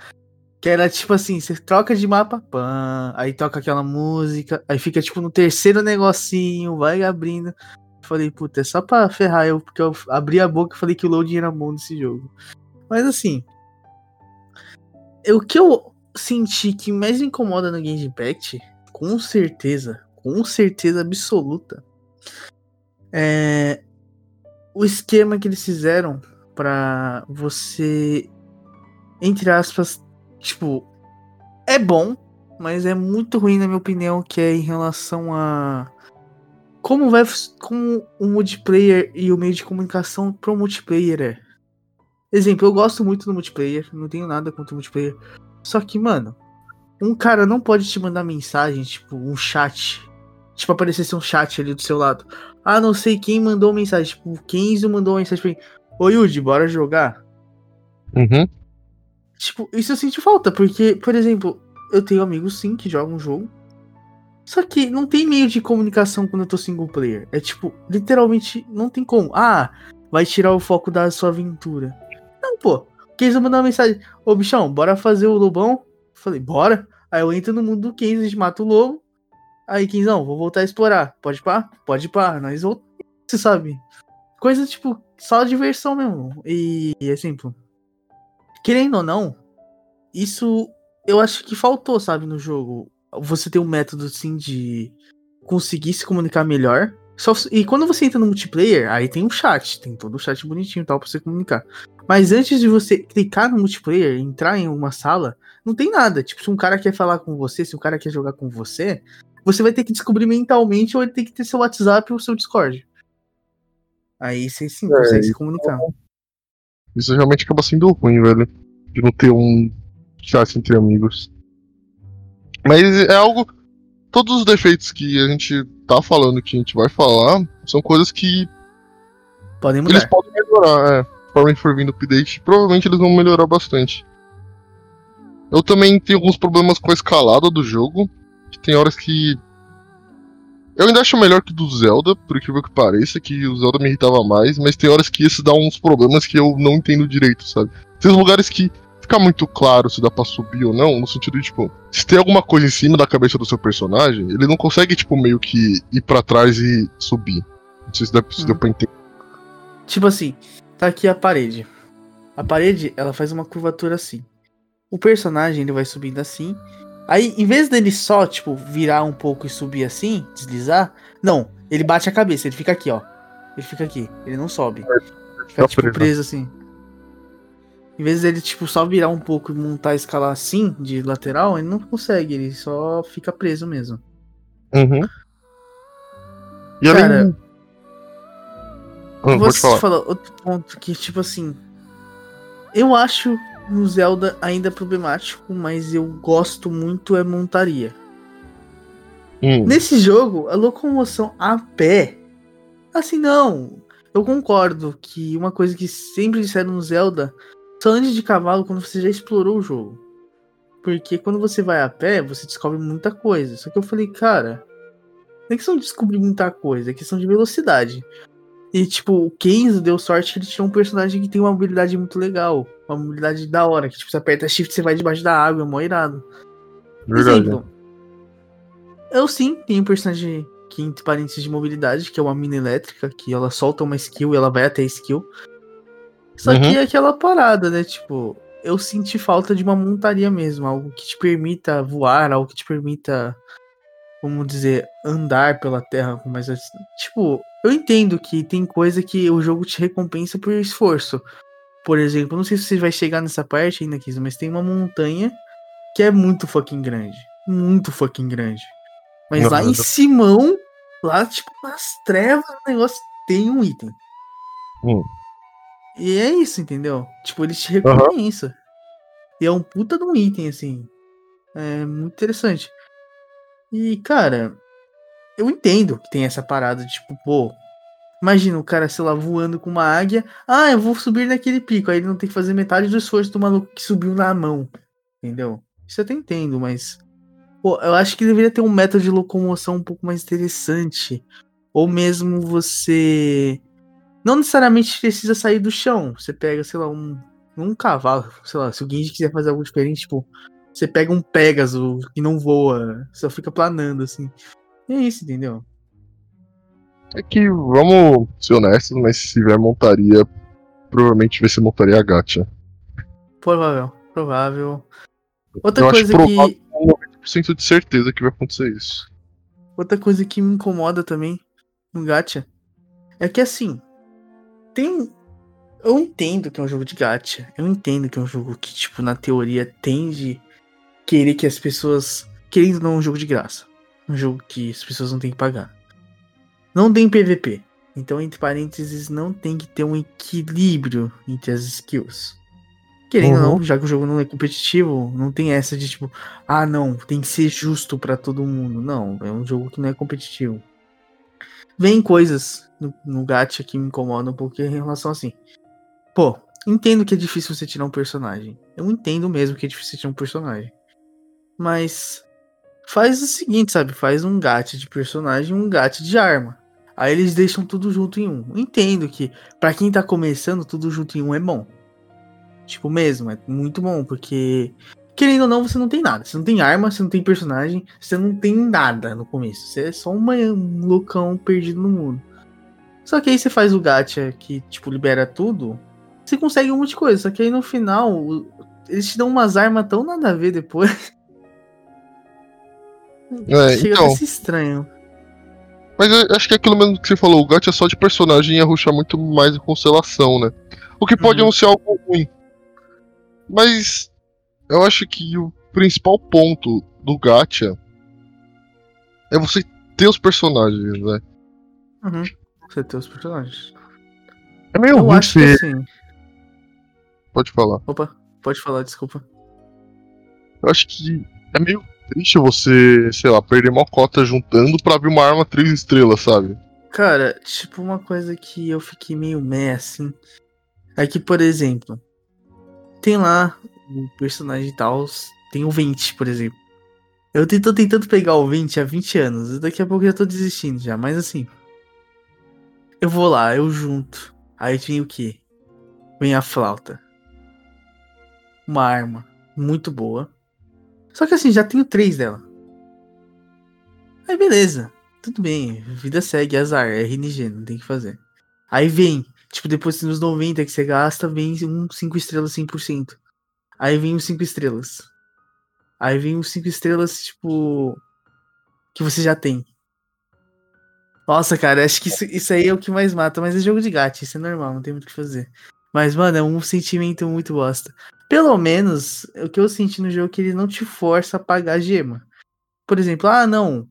Que era tipo assim, você troca de mapa, pã, aí toca aquela música, aí fica tipo no terceiro negocinho, vai abrindo. Falei, puta, é só pra ferrar eu, porque eu abri a boca e falei que o loading era bom nesse jogo. Mas assim, o que eu senti que mais me incomoda no Game Impact, com certeza, com certeza absoluta, é o esquema que eles fizeram para você, entre aspas, tipo, é bom, mas é muito ruim na minha opinião, que é em relação a como vai como o multiplayer e o meio de comunicação pro multiplayer é. Exemplo, eu gosto muito do multiplayer, não tenho nada contra o multiplayer. Só que, mano, um cara não pode te mandar mensagem, tipo, um chat. Tipo, aparecesse um chat ali do seu lado. Ah, não sei quem mandou mensagem. Tipo, o Kenzo mandou mensagem pra mim. Ô, Yuji, bora jogar? Uhum. Tipo, isso eu sinto falta, porque, por exemplo, eu tenho amigos sim que jogam um jogo. Só que não tem meio de comunicação quando eu tô single player. É tipo, literalmente não tem como. Ah, vai tirar o foco da sua aventura. Não, pô. Kenzo mandou uma mensagem: Ô bichão, bora fazer o lobão? Falei, bora. Aí eu entro no mundo do Kenzo, a gente mata o lobo. Aí, Kenzão, vou voltar a explorar. Pode pá? Pode pá. Nós voltamos, você sabe? Coisa tipo, só diversão mesmo. E simples. Querendo ou não, isso eu acho que faltou, sabe, no jogo você tem um método assim de conseguir se comunicar melhor. Só, e quando você entra no multiplayer, aí tem um chat, tem todo o chat bonitinho e tal pra você comunicar. Mas antes de você clicar no multiplayer, entrar em uma sala, não tem nada. Tipo, se um cara quer falar com você, se um cara quer jogar com você, você vai ter que descobrir mentalmente ou ele tem que ter seu WhatsApp ou seu Discord. Aí você sim é, consegue se comunicar. Isso realmente acaba sendo ruim, velho. De não ter um chat entre amigos. Mas é algo. Todos os defeitos que a gente tá falando, que a gente vai falar, são coisas que Podem eles mudar. podem melhorar, é. Conforme for vindo update, provavelmente eles vão melhorar bastante. Eu também tenho alguns problemas com a escalada do jogo. Que tem horas que. Eu ainda acho melhor que do Zelda, por incrível que pareça, que o Zelda me irritava mais, mas tem horas que esse dá uns problemas que eu não entendo direito, sabe? Tem lugares que fica muito claro se dá pra subir ou não, no sentido de, tipo, se tem alguma coisa em cima da cabeça do seu personagem, ele não consegue, tipo, meio que ir pra trás e subir. Não sei se dá, se Hum. deu pra entender. Tipo assim, tá aqui a parede. A parede, ela faz uma curvatura assim. O personagem, ele vai subindo assim. Aí, em vez dele só, tipo, virar um pouco e subir assim, deslizar, não, ele bate a cabeça, ele fica aqui, ó. Ele fica aqui, ele não sobe. Fica, tipo, preso assim. Em vez dele, tipo, só virar um pouco e montar a escala assim, de lateral, ele não consegue, ele só fica preso mesmo. Uhum. E Cara, além. Hum, Vou te falar. falar outro ponto que, tipo assim. Eu acho no Zelda ainda problemático, mas eu gosto muito é montaria. Hum, Nesse jogo, a locomoção a pé. Assim, não. Eu concordo que uma coisa que sempre disseram no Zelda só ande de cavalo quando você já explorou o jogo. Porque quando você vai a pé, você descobre muita coisa. Só que eu falei, cara, não é questão de descobrir muita coisa, é questão de velocidade. E, tipo, o Kenzo deu sorte que ele tirou um personagem que tem uma mobilidade muito legal. Uma mobilidade da hora, que tipo, você aperta shift você vai debaixo da água, é mó irado. verdade. Exemplo. Eu sim tenho um personagem que entre parênteses de mobilidade, que é uma mina elétrica, que ela solta uma skill e ela vai até a skill. Só Uhum. que é aquela parada, né? Tipo, eu senti falta de uma montaria mesmo, algo que te permita voar, algo que te permita, vamos dizer, andar pela terra com mais. Tipo, eu entendo que tem coisa que o jogo te recompensa por esforço. Por exemplo, não sei se você vai chegar nessa parte ainda, Kiz, mas tem uma montanha que é muito fucking grande. Muito fucking grande. Mas lá em. Simão, lá, tipo, nas trevas do negócio, tem um item. Hum. E é isso, entendeu? Tipo, ele te recompensa. E é um puta de um item, assim. É muito interessante. E, cara, eu entendo que tem essa parada, tipo, pô. Imagina o cara, sei lá, voando com uma águia. Ah, eu vou subir naquele pico. Aí ele não tem que fazer metade do esforço do maluco que subiu na mão. Entendeu? Isso eu até entendo, mas. Pô, eu acho que deveria ter um método de locomoção um pouco mais interessante. Ou mesmo você. Não necessariamente precisa sair do chão. Você pega, sei lá, um, um cavalo. Sei lá, se o Genji quiser fazer algo diferente, tipo. Você pega um Pégaso que não voa, só fica planando, assim. E é isso, entendeu? É que, vamos ser honestos, mas se tiver montaria, provavelmente vai ser montaria gacha. Provável, provável. Outra Eu acho coisa provável. que. 90% de certeza que vai acontecer isso. Outra coisa que me incomoda também no Gacha é que assim. Tem. Eu entendo que é um jogo de gacha. Eu entendo que é um jogo que, tipo, na teoria tende querer que as pessoas. Querendo ou não, é um jogo de graça. Um jogo que as pessoas não têm que pagar. Não tem PVP. Então, entre parênteses, não tem que ter um equilíbrio entre as skills. Querendo ou Uhum. não, já que o jogo não é competitivo, não tem essa de tipo, ah não, tem que ser justo pra todo mundo. Não, é um jogo que não é competitivo. Vem coisas no, no gacha que me incomodam um pouco em relação assim. Pô, entendo que é difícil você tirar um personagem. Eu entendo mesmo que é difícil tirar um personagem. Mas faz o seguinte, sabe? Faz um gacha de personagem e um gacha de arma. Aí eles deixam tudo junto em um. Entendo que pra quem tá começando, tudo junto em um é bom. Tipo mesmo, é muito bom, porque querendo ou não, você não tem nada. Você não tem arma, você não tem personagem, você não tem nada no começo. Você é só uma- um loucão perdido no mundo. Só que aí você faz o gacha que, tipo, libera tudo, você consegue um monte de coisa. Só que aí no final, eles te dão umas armas tão nada a ver depois. É, Chega então. a ser estranho. Mas acho que é aquilo mesmo que você falou, o gacha é só de personagem e a ruxa muito mais de constelação, né? O que pode Uhum. não ser algo ruim. Mas eu acho que o principal ponto do gacha é você ter os personagens, né? Uhum. Você tem os personagens. É meio Eu ruim acho que ser... assim. Pode falar. Opa, pode falar, desculpa. Eu acho que é meio triste você, sei lá, perder uma cota juntando pra vir uma arma três estrelas, sabe? Cara, tipo, uma coisa que eu fiquei meio meh assim. É que, por exemplo, tem lá o personagem tal, tem o 20, por exemplo. Eu tô tentando pegar o 20 há 20 anos. Daqui a pouco eu já tô desistindo já, mas assim. Eu vou lá, eu junto. Aí vem o quê? Vem a flauta. Uma arma muito boa. Só que assim, já tenho três dela. Aí beleza. Tudo bem. Vida segue, azar. É RNG, não tem o que fazer. Aí vem. Tipo, depois dos 90 que você gasta, vem um 5 estrelas 100%. Aí vem os 5 estrelas. Aí vem os 5 estrelas, tipo. Que você já tem. Nossa, cara, acho que isso, isso, aí é o que mais mata, mas é jogo de gato, isso é normal, não tem muito o que fazer. Mas, mano, é um sentimento muito bosta. Pelo menos, o que eu senti no jogo é que ele não te força a pagar gema. Por exemplo, ah, não.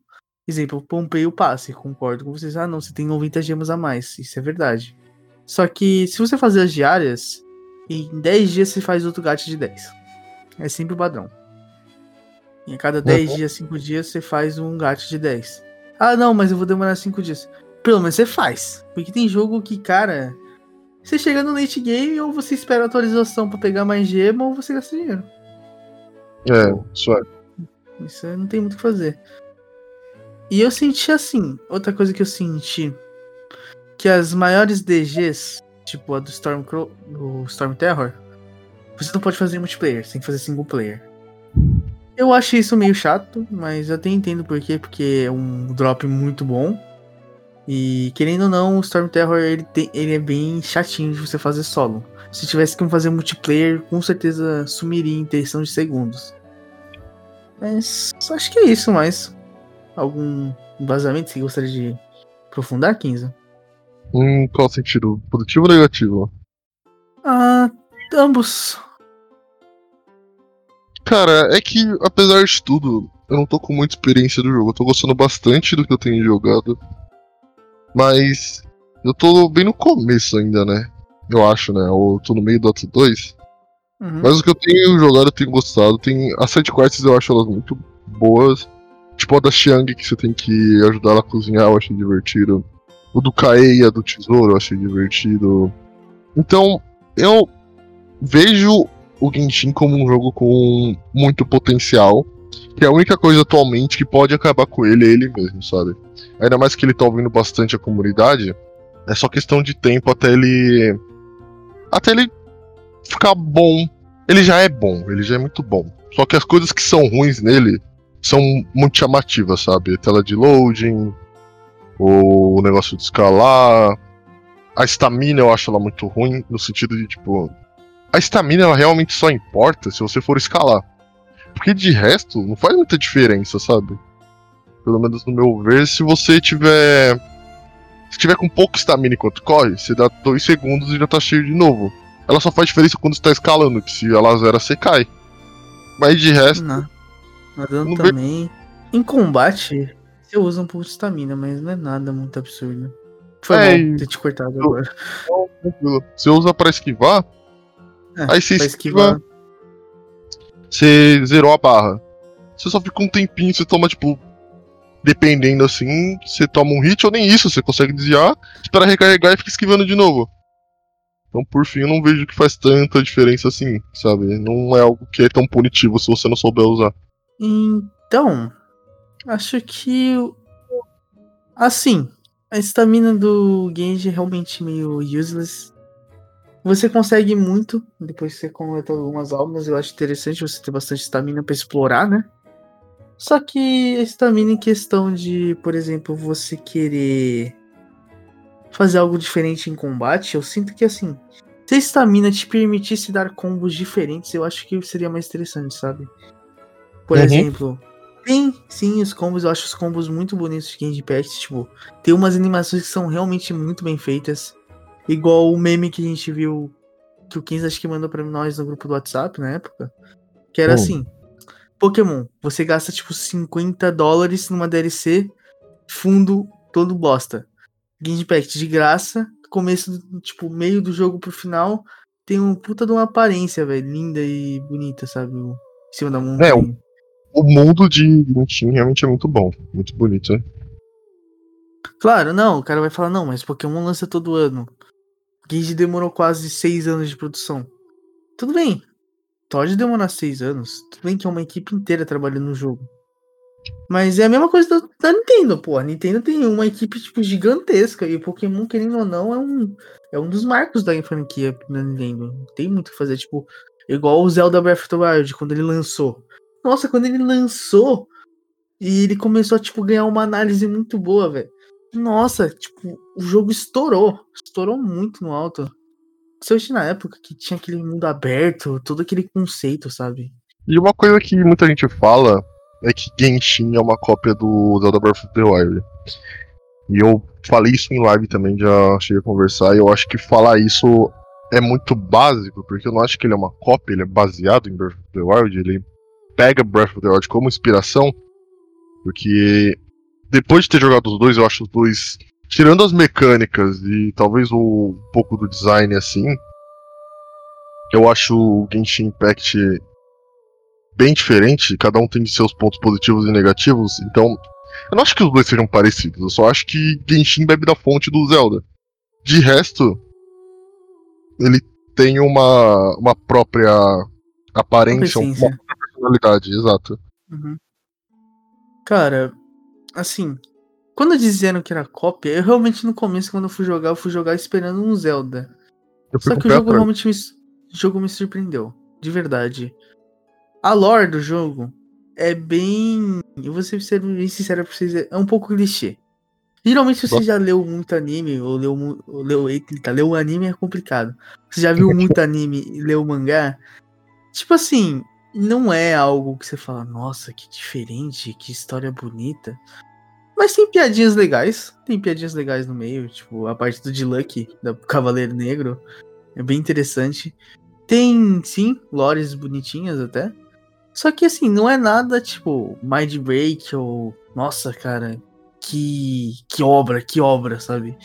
Exemplo, pompei o passe, concordo com vocês. Ah, não, você tem 90 gemas a mais, isso é verdade. Só que se você fazer as diárias, em 10 dias você faz outro gato de 10. É sempre o padrão. E a cada 10 uhum. dias, 5 dias, você faz um gato de 10. Ah, não, mas eu vou demorar 5 dias. Pelo menos você faz. Porque tem jogo que, cara. Você chega no late game, ou você espera a atualização para pegar mais gema, ou você gasta dinheiro. É, isso é. Isso não tem muito o que fazer. E eu senti assim, outra coisa que eu senti, que as maiores DGs, tipo a do Storm, do Storm Terror, você não pode fazer multiplayer, você tem que fazer single player. Eu achei isso meio chato, mas eu até entendo por quê, porque é um drop muito bom. E querendo ou não, o Storm Terror ele, tem, ele é bem chatinho de você fazer solo. Se tivesse que fazer multiplayer, com certeza sumiria em questão de segundos. Mas acho que é isso, mas algum embasamento que gostaria de aprofundar, 15? Em qual sentido? Positivo ou negativo? Ah, ambos. Cara, é que apesar de tudo, eu não tô com muita experiência do jogo. Eu tô gostando bastante do que eu tenho jogado. Mas eu tô bem no começo ainda, né? Eu acho, né? Eu tô no meio do Dota 2. Uhum. Mas o que eu tenho jogado eu tenho gostado. Tem as sidequests eu acho elas muito boas. Tipo a da Xiang, que você tem que ajudar ela a cozinhar, eu achei divertido. O do Kaeya, do tesouro, eu achei divertido. Então, eu vejo o Genshin como um jogo com muito potencial. Que a única coisa atualmente que pode acabar com ele é ele mesmo, sabe? Ainda mais que ele tá ouvindo bastante a comunidade. É só questão de tempo até ele. Até ele ficar bom. Ele já é bom, ele já é muito bom. Só que as coisas que são ruins nele são muito chamativas, sabe? Tela de loading, o negócio de escalar. A estamina eu acho ela muito ruim, no sentido de, tipo, a estamina ela realmente só importa se você for escalar. Porque de resto, não faz muita diferença, sabe? Pelo menos no meu ver, se você tiver. Se tiver com pouca estamina enquanto corre, você dá 2 segundos e já tá cheio de novo. Ela só faz diferença quando você tá escalando, que se ela zera, você cai. Mas de resto. Não. Nadando também. Ver... Em combate, você usa um pouco de estamina, mas não é nada muito absurdo. Foi é, bom ter te cortado eu... agora. Não, você usa pra esquivar, é, aí você esquiva. Você zerou a barra. Você só fica um tempinho, você toma, tipo. Dependendo assim, você toma um hit ou nem isso, você consegue desviar, espera recarregar e fica esquivando de novo. Então, por fim, eu não vejo que faz tanta diferença assim, sabe? Não é algo que é tão punitivo se você não souber usar. Então, acho que. Assim, a estamina do Genji é realmente meio useless. Você consegue muito depois que você completa algumas almas. Eu acho interessante você ter bastante estamina para explorar, né? Só que a estamina em questão de, por exemplo, você querer fazer algo diferente em combate, eu sinto que assim, se a estamina te permitisse dar combos diferentes, eu acho que seria mais interessante, sabe? Por uhum. exemplo, tem sim os combos, eu acho os combos muito bonitos de Candy Pact, tipo, tem umas animações que são realmente muito bem feitas. Igual o meme que a gente viu, que o 15 acho que mandou pra nós no grupo do WhatsApp na época. Que era oh. assim: Pokémon, você gasta tipo 50 dólares numa DLC, fundo todo bosta. Game Pact de graça, começo, tipo, meio do jogo pro final, tem um puta de uma aparência, velho, linda e bonita, sabe? Em cima da montanha. É, o, o mundo de Genshin realmente é muito bom, muito bonito, né? Claro, não, o cara vai falar, não, mas Pokémon lança todo ano. Genji demorou quase seis anos de produção. Tudo bem. Pode demorar seis anos. Tudo bem que é uma equipe inteira trabalhando no jogo. Mas é a mesma coisa da, da Nintendo, pô. A Nintendo tem uma equipe, tipo, gigantesca. E o Pokémon, querendo ou não, é um, é um dos marcos da franquia da Nintendo. Não tem muito o que fazer, tipo, igual o Zelda Breath of the Wild, quando ele lançou. Nossa, quando ele lançou e ele começou a, tipo, ganhar uma análise muito boa, velho. Nossa, tipo, o jogo estourou. Estourou muito no alto. Principalmente na época que tinha aquele mundo aberto, todo aquele conceito, sabe? E uma coisa que muita gente fala é que Genshin é uma cópia do Zelda Breath of the Wild. E eu falei isso em live também, já cheguei a conversar, e eu acho que falar isso é muito básico, porque eu não acho que ele é uma cópia, ele é baseado em Breath of the Wild, ele pega Breath of the Wild como inspiração, porque depois de ter jogado os dois, eu acho os dois, tirando as mecânicas e talvez o, um pouco do design assim, eu acho o Genshin Impact bem diferente, cada um tem seus pontos positivos e negativos, então eu não acho que os dois sejam parecidos, eu só acho que Genshin bebe da fonte do Zelda. De resto, ele tem uma, uma própria aparência, uma personalidade, exato. Uhum. Cara, assim, quando disseram que era cópia, eu realmente no começo, quando eu fui jogar, eu fui jogar esperando um Zelda. Só que o jogo realmente me, o jogo me surpreendeu, de verdade. A lore do jogo é bem. Eu vou ser bem sincero pra vocês, é um pouco clichê. Geralmente, se você já leu muito anime, ou leu, ou leu, eita, leu anime é complicado. Você já viu muito anime e leu mangá? Tipo assim, não é algo que você fala, nossa, que diferente, que história bonita. Mas tem piadinhas legais. Tem piadinhas legais no meio, tipo, a parte do Diluck, do Cavaleiro Negro. É bem interessante. Tem, sim, lores bonitinhas até. Só que assim, não é nada tipo Mind Break ou. Nossa, cara, que. que obra, que obra, sabe?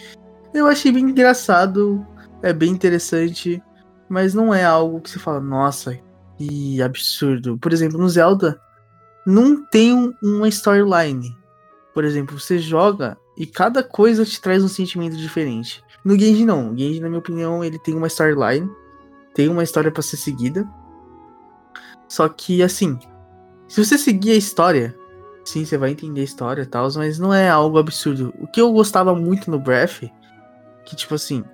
Eu achei bem engraçado, é bem interessante, mas não é algo que você fala, nossa, que absurdo. Por exemplo, no Zelda, não tem uma storyline. Por exemplo, você joga e cada coisa te traz um sentimento diferente. No Genji não. O Genji, na minha opinião, ele tem uma storyline, tem uma história para ser seguida. Só que, assim, se você seguir a história, sim, você vai entender a história e tal, mas não é algo absurdo. O que eu gostava muito no Breath, que, tipo assim,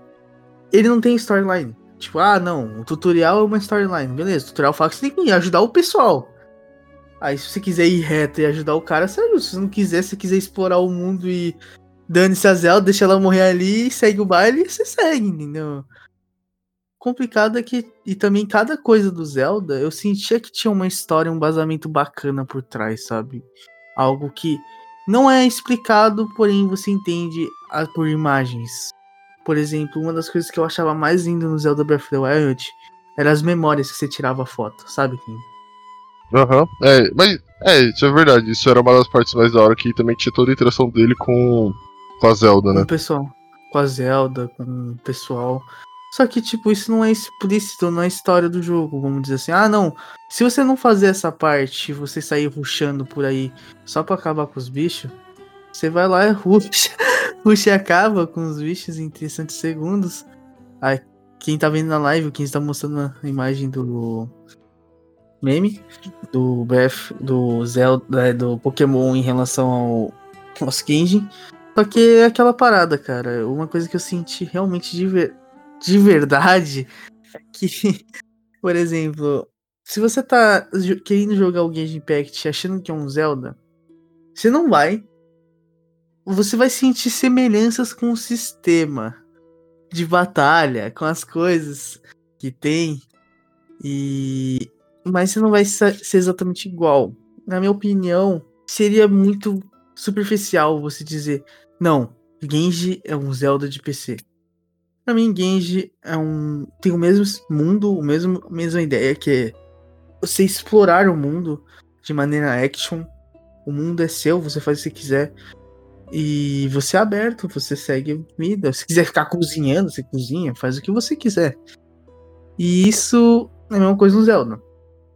ele não tem storyline. Tipo, ah, não, o tutorial é uma storyline. Beleza, o tutorial fala que você tem que ajudar o pessoal. Aí, se você quiser ir reto e ajudar o cara, sério, se você não quiser, se você quiser explorar o mundo e dane-se a Zelda, deixa ela morrer ali, segue o baile, você segue, entendeu? complicado é que, e também cada coisa do Zelda, eu sentia que tinha uma história, um vazamento bacana por trás, sabe? Algo que não é explicado, porém você entende por imagens. Por exemplo, uma das coisas que eu achava mais lindo no Zelda Breath of the Wild eram as memórias que você tirava foto, sabe, Kim? Aham, uhum. é, mas é, isso é verdade, isso era uma das partes mais da hora que também tinha toda a interação dele com, com a Zelda, né? Com o pessoal, com a Zelda, com o pessoal. Só que, tipo, isso não é explícito na história do jogo, vamos dizer assim. Ah, não. Se você não fazer essa parte, você sair ruxando por aí só pra acabar com os bichos, você vai lá e ruxa, ruxa e acaba com os bichos em 30 segundos. Aí, quem tá vendo na live, quem está mostrando a imagem do meme do Breath, do Zelda, é, do Pokémon em relação ao, ao Skinji. Só que é aquela parada, cara. Uma coisa que eu senti realmente de ver de verdade é que, por exemplo, se você tá querendo jogar o Genshin Impact achando que é um Zelda, você não vai. Você vai sentir semelhanças com o sistema de batalha, com as coisas que tem. E mas você não vai ser exatamente igual. Na minha opinião, seria muito superficial você dizer, não, Genji é um Zelda de PC. Pra mim, Genji é um. tem o mesmo mundo, o mesmo, a mesma ideia, que é você explorar o mundo de maneira action. O mundo é seu, você faz o que quiser. E você é aberto, você segue a vida. Se quiser ficar cozinhando, você cozinha, faz o que você quiser. E isso é a mesma coisa no Zelda.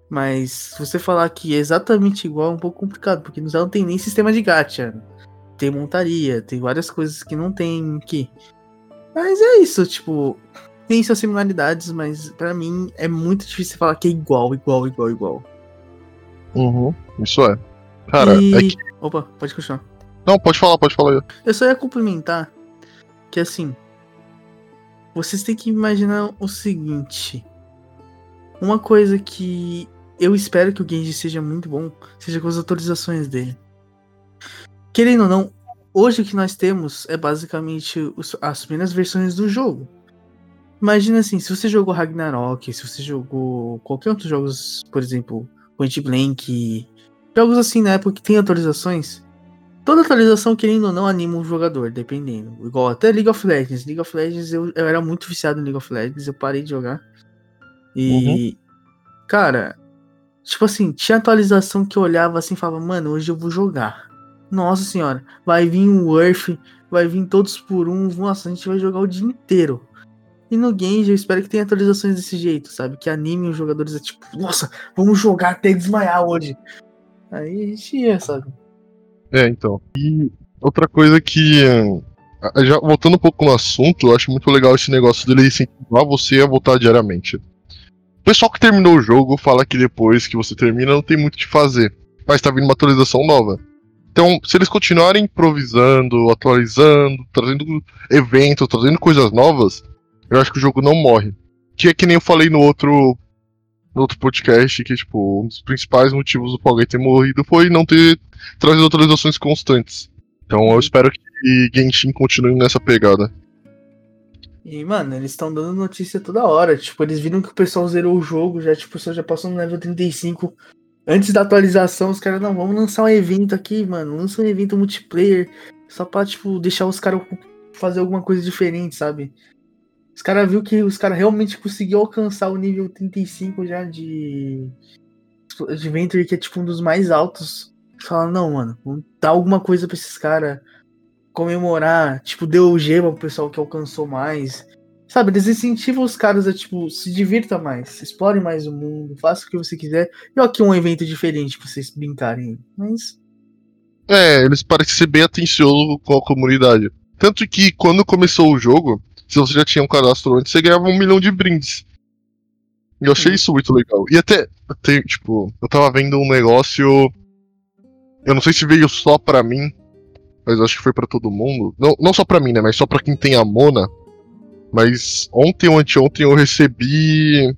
Mas se você falar que é exatamente igual é um pouco complicado, porque no Zelda não tem nem sistema de gacha. Tem montaria, tem várias coisas que não tem aqui. Mas é isso, tipo, tem suas similaridades, mas para mim é muito difícil falar que é igual, igual, igual, igual. Uhum, isso é. Cara, e... é que... Opa, pode continuar. Não, pode falar, pode falar aí. Eu só ia complementar que assim, vocês têm que imaginar o seguinte. Uma coisa que eu espero que o Genji seja muito bom, seja com as atualizações dele. Querendo ou não, hoje o que nós temos é basicamente os, as primeiras versões do jogo. Imagina assim, se você jogou Ragnarok, se você jogou qualquer outro jogos, por exemplo, Point Blank, jogos assim na época que tem atualizações, toda atualização, querendo ou não, anima um jogador, dependendo. Igual até League of Legends. League of Legends, eu, eu era muito viciado em League of Legends, eu parei de jogar. E, uhum. cara, tipo assim, tinha atualização que eu olhava assim e falava, mano, hoje eu vou jogar. Nossa senhora, vai vir o Earth, vai vir todos por um, nossa, a gente vai jogar o dia inteiro. E no Genji eu espero que tenha atualizações desse jeito, sabe? Que animem os jogadores a tipo, nossa, vamos jogar até desmaiar hoje. Aí a gente ia, sabe? É, então. E outra coisa que. Já voltando um pouco no assunto, eu acho muito legal esse negócio dele incentivar você a voltar diariamente. O pessoal que terminou o jogo fala que depois que você termina não tem muito o que fazer. Mas tá vindo uma atualização nova. Então, se eles continuarem improvisando, atualizando, trazendo eventos, trazendo coisas novas, eu acho que o jogo não morre. Que é que nem eu falei no outro no outro podcast que, tipo, um dos principais motivos do Power ter morrido foi não ter trazido atualizações constantes. Então eu espero que Genshin continue nessa pegada. E, mano, eles estão dando notícia toda hora. Tipo, eles viram que o pessoal zerou o jogo, já, tipo, o pessoal já passou no level 35. Antes da atualização, os caras, não, vamos lançar um evento aqui, mano. Lança um evento multiplayer. Só pra, tipo, deixar os caras fazer alguma coisa diferente, sabe? Os caras viu que os caras realmente conseguiu alcançar o nível 35 já de de Venture, que é tipo um dos mais altos. Fala, não, mano, vamos dar alguma coisa pra esses caras comemorar, tipo, deu gema pro pessoal que alcançou mais. Sabe, eles incentivam os caras a, tipo, se divirta mais, explore mais o mundo, faça o que você quiser. E aqui um evento diferente pra vocês brincarem. Mas. É, eles parecem ser bem atenciosos com a comunidade. Tanto que quando começou o jogo, se você já tinha um cadastro antes, você ganhava um milhão de brindes. E eu achei isso muito legal. E até, até, tipo, eu tava vendo um negócio. Eu não sei se veio só pra mim, mas acho que foi para todo mundo. Não, não só pra mim, né? Mas só pra quem tem a Mona. Mas ontem ou anteontem eu recebi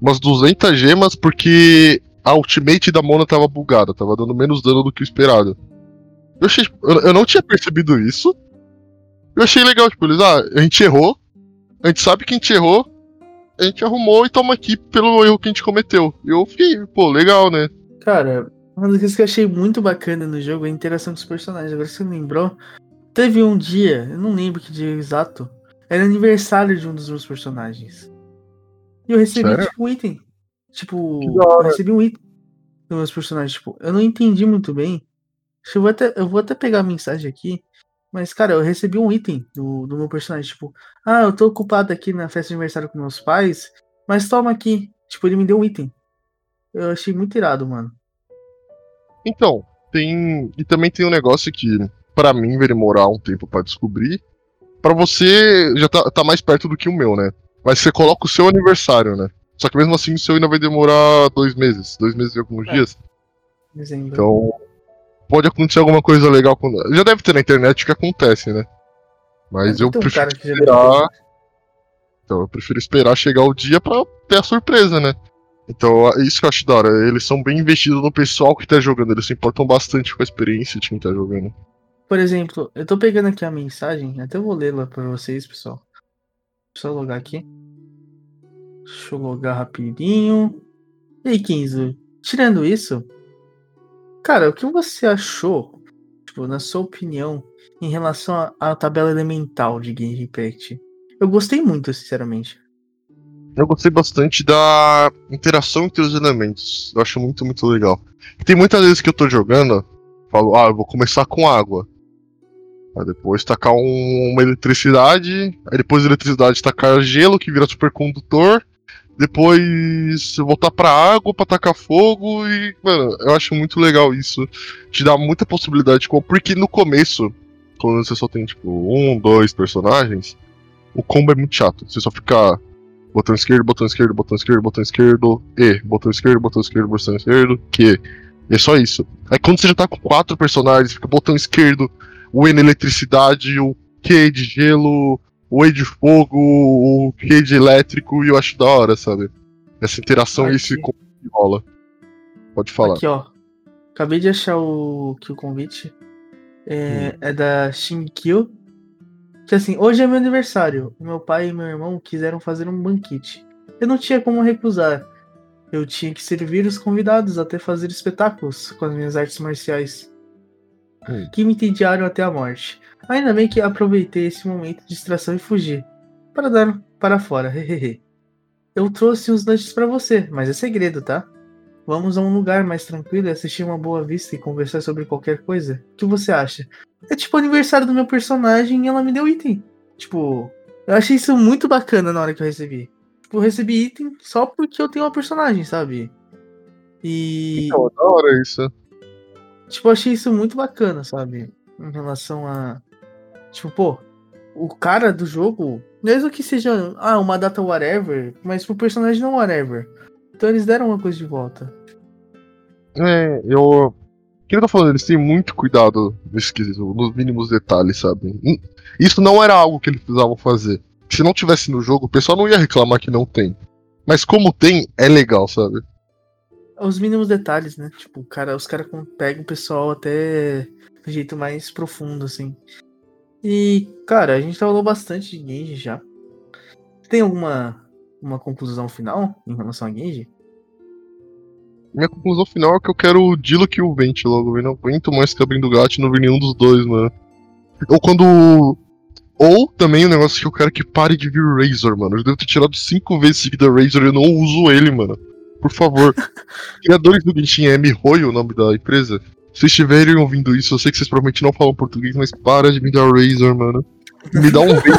umas 200 gemas porque a ultimate da Mona tava bugada, tava dando menos dano do que o esperado. Eu, achei, eu, eu não tinha percebido isso. Eu achei legal, tipo, eles, ah, a gente errou, a gente sabe que a gente errou, a gente arrumou e toma aqui pelo erro que a gente cometeu. E eu fiquei, pô, legal, né? Cara, uma das coisas que eu achei muito bacana no jogo é a interação com os personagens. Agora você lembrou? Teve um dia, eu não lembro que dia exato, era aniversário de um dos meus personagens. E eu recebi, Sério? tipo, um item. Tipo, eu recebi um item dos meus personagens. Tipo, eu não entendi muito bem. Eu vou até, eu vou até pegar a mensagem aqui. Mas, cara, eu recebi um item do, do meu personagem, tipo, ah, eu tô ocupado aqui na festa de aniversário com meus pais, mas toma aqui. Tipo, ele me deu um item. Eu achei muito irado, mano. Então, tem. E também tem um negócio que, para mim, vai demorar um tempo para descobrir. para você já tá, tá mais perto do que o meu, né? Mas você coloca o seu aniversário, né? Só que mesmo assim o seu ainda vai demorar dois meses. Dois meses e alguns é. dias. Dezembro. Então, pode acontecer alguma coisa legal com. Já deve ter na internet que acontece, né? Mas eu prefiro esperar. Então, eu prefiro esperar chegar o dia pra ter a surpresa, né? Então, é isso que eu acho da hora. Eles são bem investidos no pessoal que tá jogando. Eles se importam bastante com a experiência de quem tá jogando. Por exemplo, eu tô pegando aqui a mensagem, até vou lê-la pra vocês, pessoal. Deixa eu logar aqui. Deixa eu logar rapidinho. E aí, Kenzo, tirando isso, Cara, o que você achou, tipo, na sua opinião, em relação à tabela elemental de Game Impact? Eu gostei muito, sinceramente. Eu gostei bastante da interação entre os elementos. Eu acho muito, muito legal. Tem muitas vezes que eu tô jogando, falo, ah, eu vou começar com água. Aí depois tacar um, uma eletricidade, aí depois da eletricidade tacar gelo, que vira supercondutor, depois voltar pra água pra tacar fogo e, mano, eu acho muito legal isso. Te dá muita possibilidade, porque no começo, quando você só tem, tipo, um, dois personagens, o combo é muito chato. Você só fica botão esquerdo, botão esquerdo, botão esquerdo, botão esquerdo, E, botão esquerdo, botão esquerdo, botão esquerdo, Q. E é só isso. Aí quando você já tá com quatro personagens, fica botão esquerdo, o na eletricidade, o Q de gelo, o de fogo, o Q de elétrico, e eu acho da hora, sabe? Essa interação e esse convite rola. Pode falar. Aqui, ó. Acabei de achar o, que o convite. É, hum. é da Shinkyo. Que assim, hoje é meu aniversário. Meu pai e meu irmão quiseram fazer um banquete. Eu não tinha como recusar. Eu tinha que servir os convidados até fazer espetáculos com as minhas artes marciais. Hum. Que me entediaram até a morte. Ainda bem que aproveitei esse momento de distração e fugi. Para dar para fora, hehehe. Eu trouxe uns lanches para você, mas é segredo, tá? Vamos a um lugar mais tranquilo e assistir uma boa vista e conversar sobre qualquer coisa. O que você acha? É tipo o aniversário do meu personagem e ela me deu item. Tipo, eu achei isso muito bacana na hora que eu recebi. Tipo, eu recebi item só porque eu tenho uma personagem, sabe? E. Então, da hora isso. Tipo, eu achei isso muito bacana, sabe? Em relação a. Tipo, pô, o cara do jogo, mesmo que seja ah, uma data whatever, mas pro personagem não whatever. Então eles deram uma coisa de volta. É, eu. O que eu tô falando? Eles têm muito cuidado nesse quesito, nos mínimos detalhes, sabe? Isso não era algo que eles precisavam fazer. Se não tivesse no jogo, o pessoal não ia reclamar que não tem. Mas como tem, é legal, sabe? Os mínimos detalhes, né? Tipo, cara, os caras pegam o pessoal até de jeito mais profundo, assim. E, cara, a gente falou bastante de Genji já. Tem alguma uma conclusão final em relação a Genji? Minha conclusão final é que eu quero o Diluc e o Vent logo, eu não aguento mais ficar abrindo gato e não vir nenhum dos dois, mano. Ou quando. Ou também o um negócio que eu quero que pare de vir Razor, mano. Eu devo ter tirado cinco vezes seguida Razor e eu não uso ele, mano. Por favor. Criadores do Genshin é MiHoYo o nome da empresa. Se vocês estiverem ouvindo isso, eu sei que vocês provavelmente não falam português, mas para de me dar Razor, mano. Me dá um beijo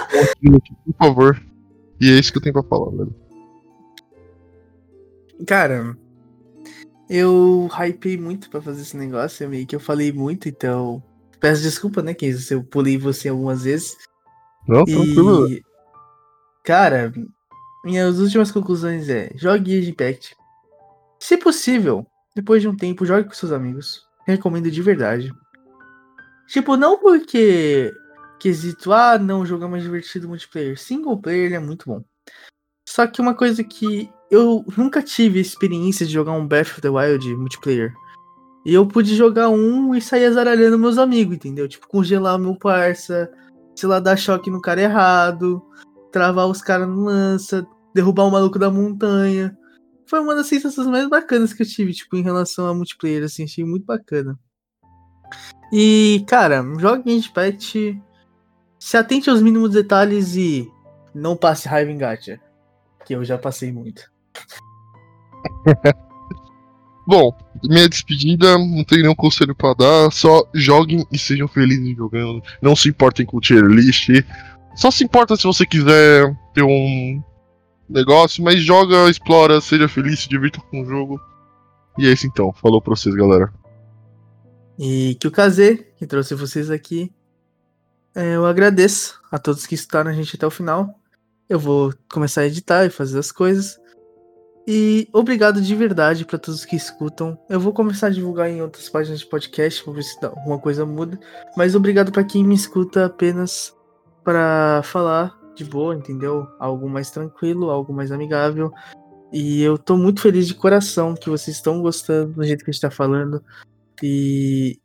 por favor. E é isso que eu tenho pra falar, velho. Cara, eu hypei muito pra fazer esse negócio, meio que eu falei muito, então. Peço desculpa, né, que eu pulei você algumas vezes. Não, tranquilo. E... Cara, minhas últimas conclusões é: jogue Impact. Se possível, depois de um tempo, jogue com seus amigos recomendo de verdade. Tipo, não porque quesito, ah, não, jogar mais divertido multiplayer. Single player é muito bom. Só que uma coisa que eu nunca tive experiência de jogar um Breath of the Wild multiplayer. E eu pude jogar um e sair azaralhando meus amigos, entendeu? Tipo, congelar o meu parça, sei lá, dar choque no cara errado, travar os caras no lança, derrubar o maluco da montanha foi uma das sensações mais bacanas que eu tive, tipo, em relação a multiplayer, assim, achei muito bacana. E, cara, jogue de pet, se atente aos mínimos detalhes e não passe raiva em gacha, que eu já passei muito. Bom, minha despedida, não tenho nenhum conselho para dar, só joguem e sejam felizes jogando, não se importem com o tier list, só se importa se você quiser ter um negócio, mas joga, explora, seja feliz, se divirta com o jogo. E é isso então. Falou pra vocês, galera. E que o Kazê, que trouxe vocês aqui. É, eu agradeço a todos que escutaram a gente até o final. Eu vou começar a editar e fazer as coisas. E obrigado de verdade para todos que escutam. Eu vou começar a divulgar em outras páginas de podcast para ver se alguma coisa muda. Mas obrigado para quem me escuta apenas para falar de boa, entendeu? Algo mais tranquilo, algo mais amigável. E eu tô muito feliz de coração que vocês estão gostando do jeito que a gente tá falando. E,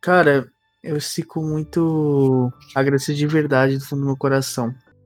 cara, eu fico muito agradecido de verdade do fundo do meu coração.